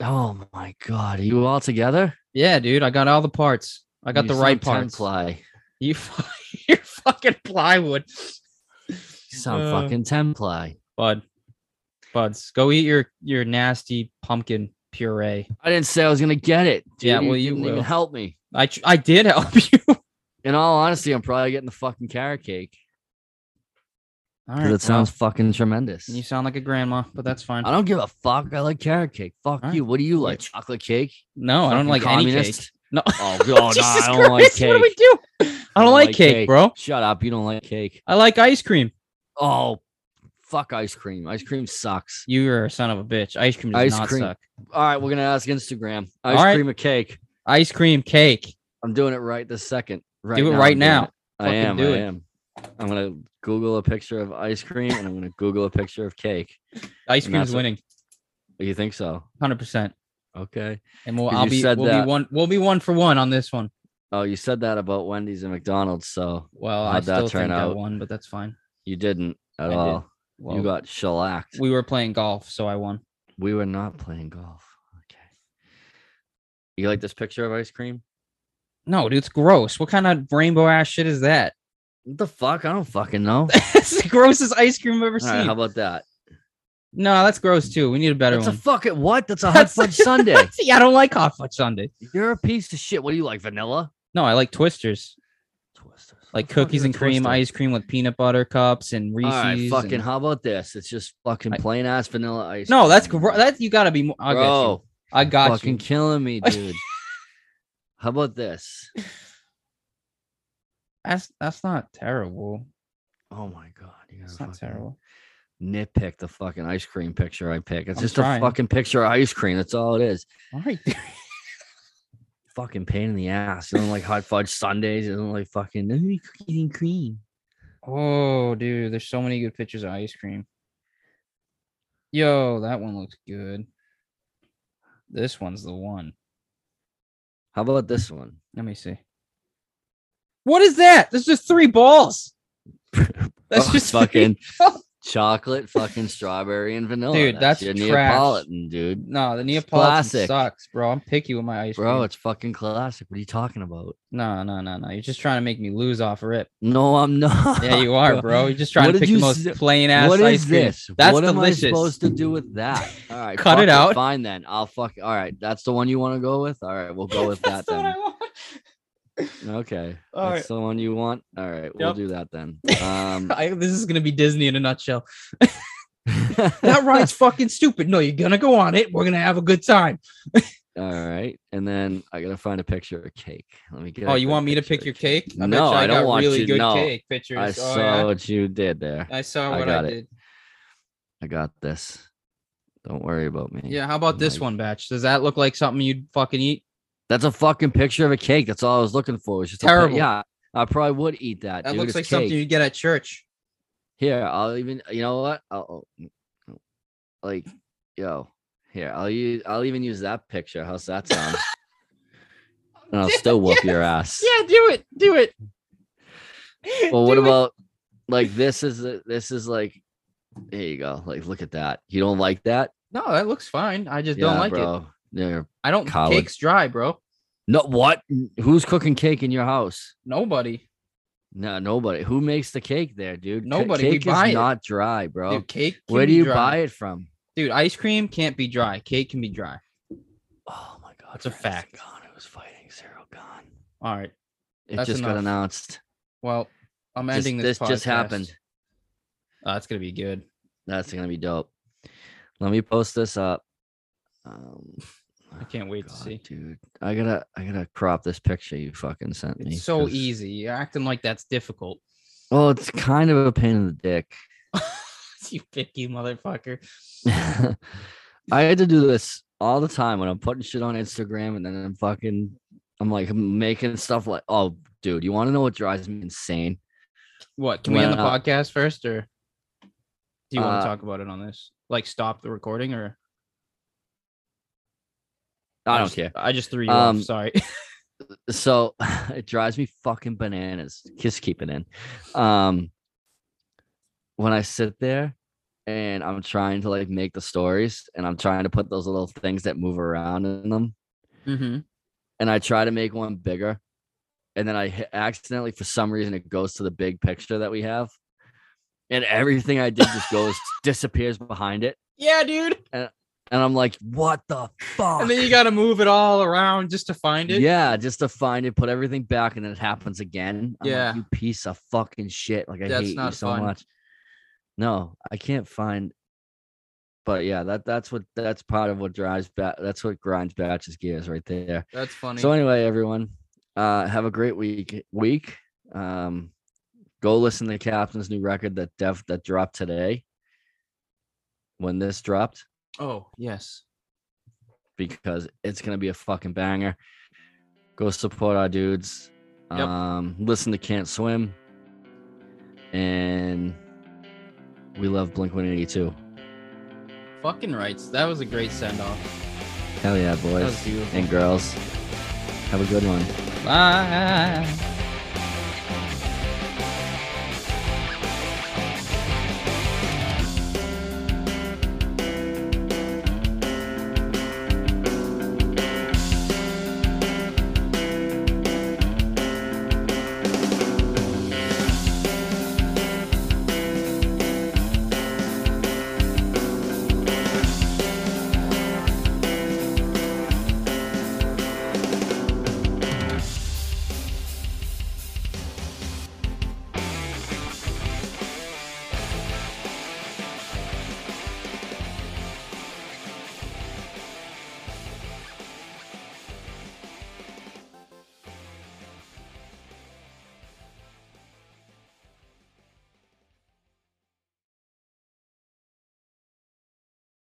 oh my god are you all together Yeah, dude. I got all the parts. I got You the right parts. Templi. You, you're fucking plywood, You sound Uh, fucking Templi. bud. Buds, go eat your your nasty pumpkin puree. I didn't say I was gonna get it. Dude. Yeah, well, you didn't even will. help me. I I did help you. In all honesty, I'm probably getting the fucking carrot cake All because it sounds fucking tremendous. You sound like a grandma, but that's fine. I don't give a fuck. I like carrot cake. Fuck All you. What do you like? Chocolate cake? No, I don't Fucking like any cake. No. Oh, God, no, I don't like Christ, What do we cake. do? I don't, like cake, bro. Shut up. You don't like cake. I like ice cream. Oh, fuck ice cream. Ice cream sucks. You're a son of a bitch. Ice cream does Ice not cream. suck. All right, we're gonna ask Instagram. Ice All right. cream or cake. Ice cream cake. I'm doing it right this second. Right Do it now, right I'm now. I am. I it. am. I'm gonna Google a picture of ice cream and I'm gonna Google a picture of cake. Ice cream's that's what- winning. You think so? Hundred percent. Okay. And we'll I'll be we'll that. be one we'll be one for one on this one. Oh, you said that about Wendy's and McDonald's, so Well, I How'd that still turn think I out? won, but that's fine. You didn't at I did. all. Well, you got shellacked. we were playing golf, so I won. We were not playing golf. Okay. You like this picture of ice cream? No, dude, it's gross. What kind of rainbow ass shit is that? What the fuck? I don't fucking know. it's the grossest ice cream I've ever All right, seen. how about that? no, that's gross too. We need a better That's a one. fucking what? That's a hot fudge sundae. yeah, I don't like hot fudge sundae. You're a piece of shit. What do you like? Vanilla? No, I like Twisters. Like What the cookies and cream, ice cream with peanut butter cups and Reese's. right, fucking. and- How about this? It's just fucking plain ass vanilla ice. No, that's cream. gro- that you gotta be. More, I got you. I got fucking you. killing me, dude. how about this? That's that's not terrible. Oh my god, you gotta It's not fucking terrible. nitpick the fucking ice cream picture I pick. It's I'm just trying. a fucking picture of ice cream. That's all it is. All right. Fucking pain in the ass. You don't like hot fudge sundays. You don't like fucking "Oh, cookies and cream. oh, dude, there's so many good pictures of ice cream. Yo, that one looks good. This one's the one. How about this one? Let me see. What is that? There's just three balls. That's Oh, just fucking. chocolate, fucking strawberry and vanilla. Dude, that's your trash. Neapolitan, dude. No, the Neapolitan classic. sucks, bro. I'm picky with my ice Bro, cream. it's fucking classic. What are you talking about? No, no, no, no. You're just trying to make me lose off rip. No, I'm not. Yeah, you are, bro. You're just trying What to pick the most s- plain ass What ice is cream. this? That's what delicious. am I supposed to do with that? All right, Cut it out. Fine then. I'll fuck. All right, that's the one you want to go with. All right, we'll go with that That's then. Okay, All that's the one you want. All right, we'll do that then. Um, I, this is gonna be Disney in a nutshell. That ride's fucking stupid. No, you're gonna go on it. We're gonna have a good time. All right, and then I gotta find a picture of cake. Let me get. Oh, you want me to pick your cake? bet No, I don't want really you- good no. cake pictures. I oh, saw yeah? what you did there. I saw I what I, it. did. I got this. Don't worry about me. Yeah, how about this Like- one, batch? Does that look like something you'd fucking eat? That's a fucking picture of a cake. That's all I was looking for. It's just a Terrible. yeah, I probably would eat that. That dude. looks It's like something you'd get at church. Here, I'll even. You know what? I'll like, yo, here. I'll use. I'll even use that picture. How's that sound? and I'll still whoop your ass. Yeah, do it. Do it. Well, what it. about like this? Is this is like? There you go. Like, look at that. You don't like that? No, that looks fine. I just don't Yeah, like it. Yeah. I don't. Coward. Cake's dry, bro. No, what? Who's cooking cake in your house? Nobody. No, nobody. Who makes the cake there, dude? Nobody. Cake buy is it. not dry, bro. Dude, cake. can Where do you dry. buy it from? Dude, ice cream can't be dry. Cake can be dry. Oh my god, It's a fact. Gone. Ngannou was fighting Ciryl Gane. All right. It That's just got announced. Well, I'm Just- ending this. this just happened. Oh, that's gonna be good. That's gonna be dope. Let me post this up. Um, I can't wait to see. dude. I gotta, I gotta crop this picture you fucking sent me. It's so 'cause- easy. You're acting like that's difficult. Well, it's kind of a pain in the dick. you picky motherfucker. I had to do this all the time when I'm putting shit on Instagram, and then I'm fucking, I'm like I'm making stuff like, oh, dude, you want to know what drives me insane? What? Can we end the uh, podcast first, or do you want uh, to talk about it on this? Like, stop the recording, or I don't just- care. I just threw you Um, off. Sorry. so it drives me fucking bananas. Just keep it in. Um, when I sit there and I'm trying to like make the stories and I'm trying to put those little things that move around in them, mm-hmm. and I try to make one bigger, and then I accidentally, for some reason, it goes to the big picture that we have, and everything I did just goes disappears behind it, Yeah, dude. and I'm like, what the fuck? And then you got to move it all around just to find it. Yeah, just to find it, put everything back, and then it happens again. I'm like, Yeah. you piece of fucking shit. Like I That's hate you so fun. much. No, I can't find. But yeah, that that's what that's part of what drives back. That's what grinds batches gears right there. That's funny. So anyway, everyone, uh, have a great week. Week. Um, go listen to Captain's new record that Def that dropped today. when this dropped Oh yes. because it's gonna be a fucking banger. Go support our dudes. Yep. Um, listen to Can't Swim, and we love Blink One Eighty Two. Fucking rights. That was a great send off. Hell yeah, boys and girls. Have a good one. Bye.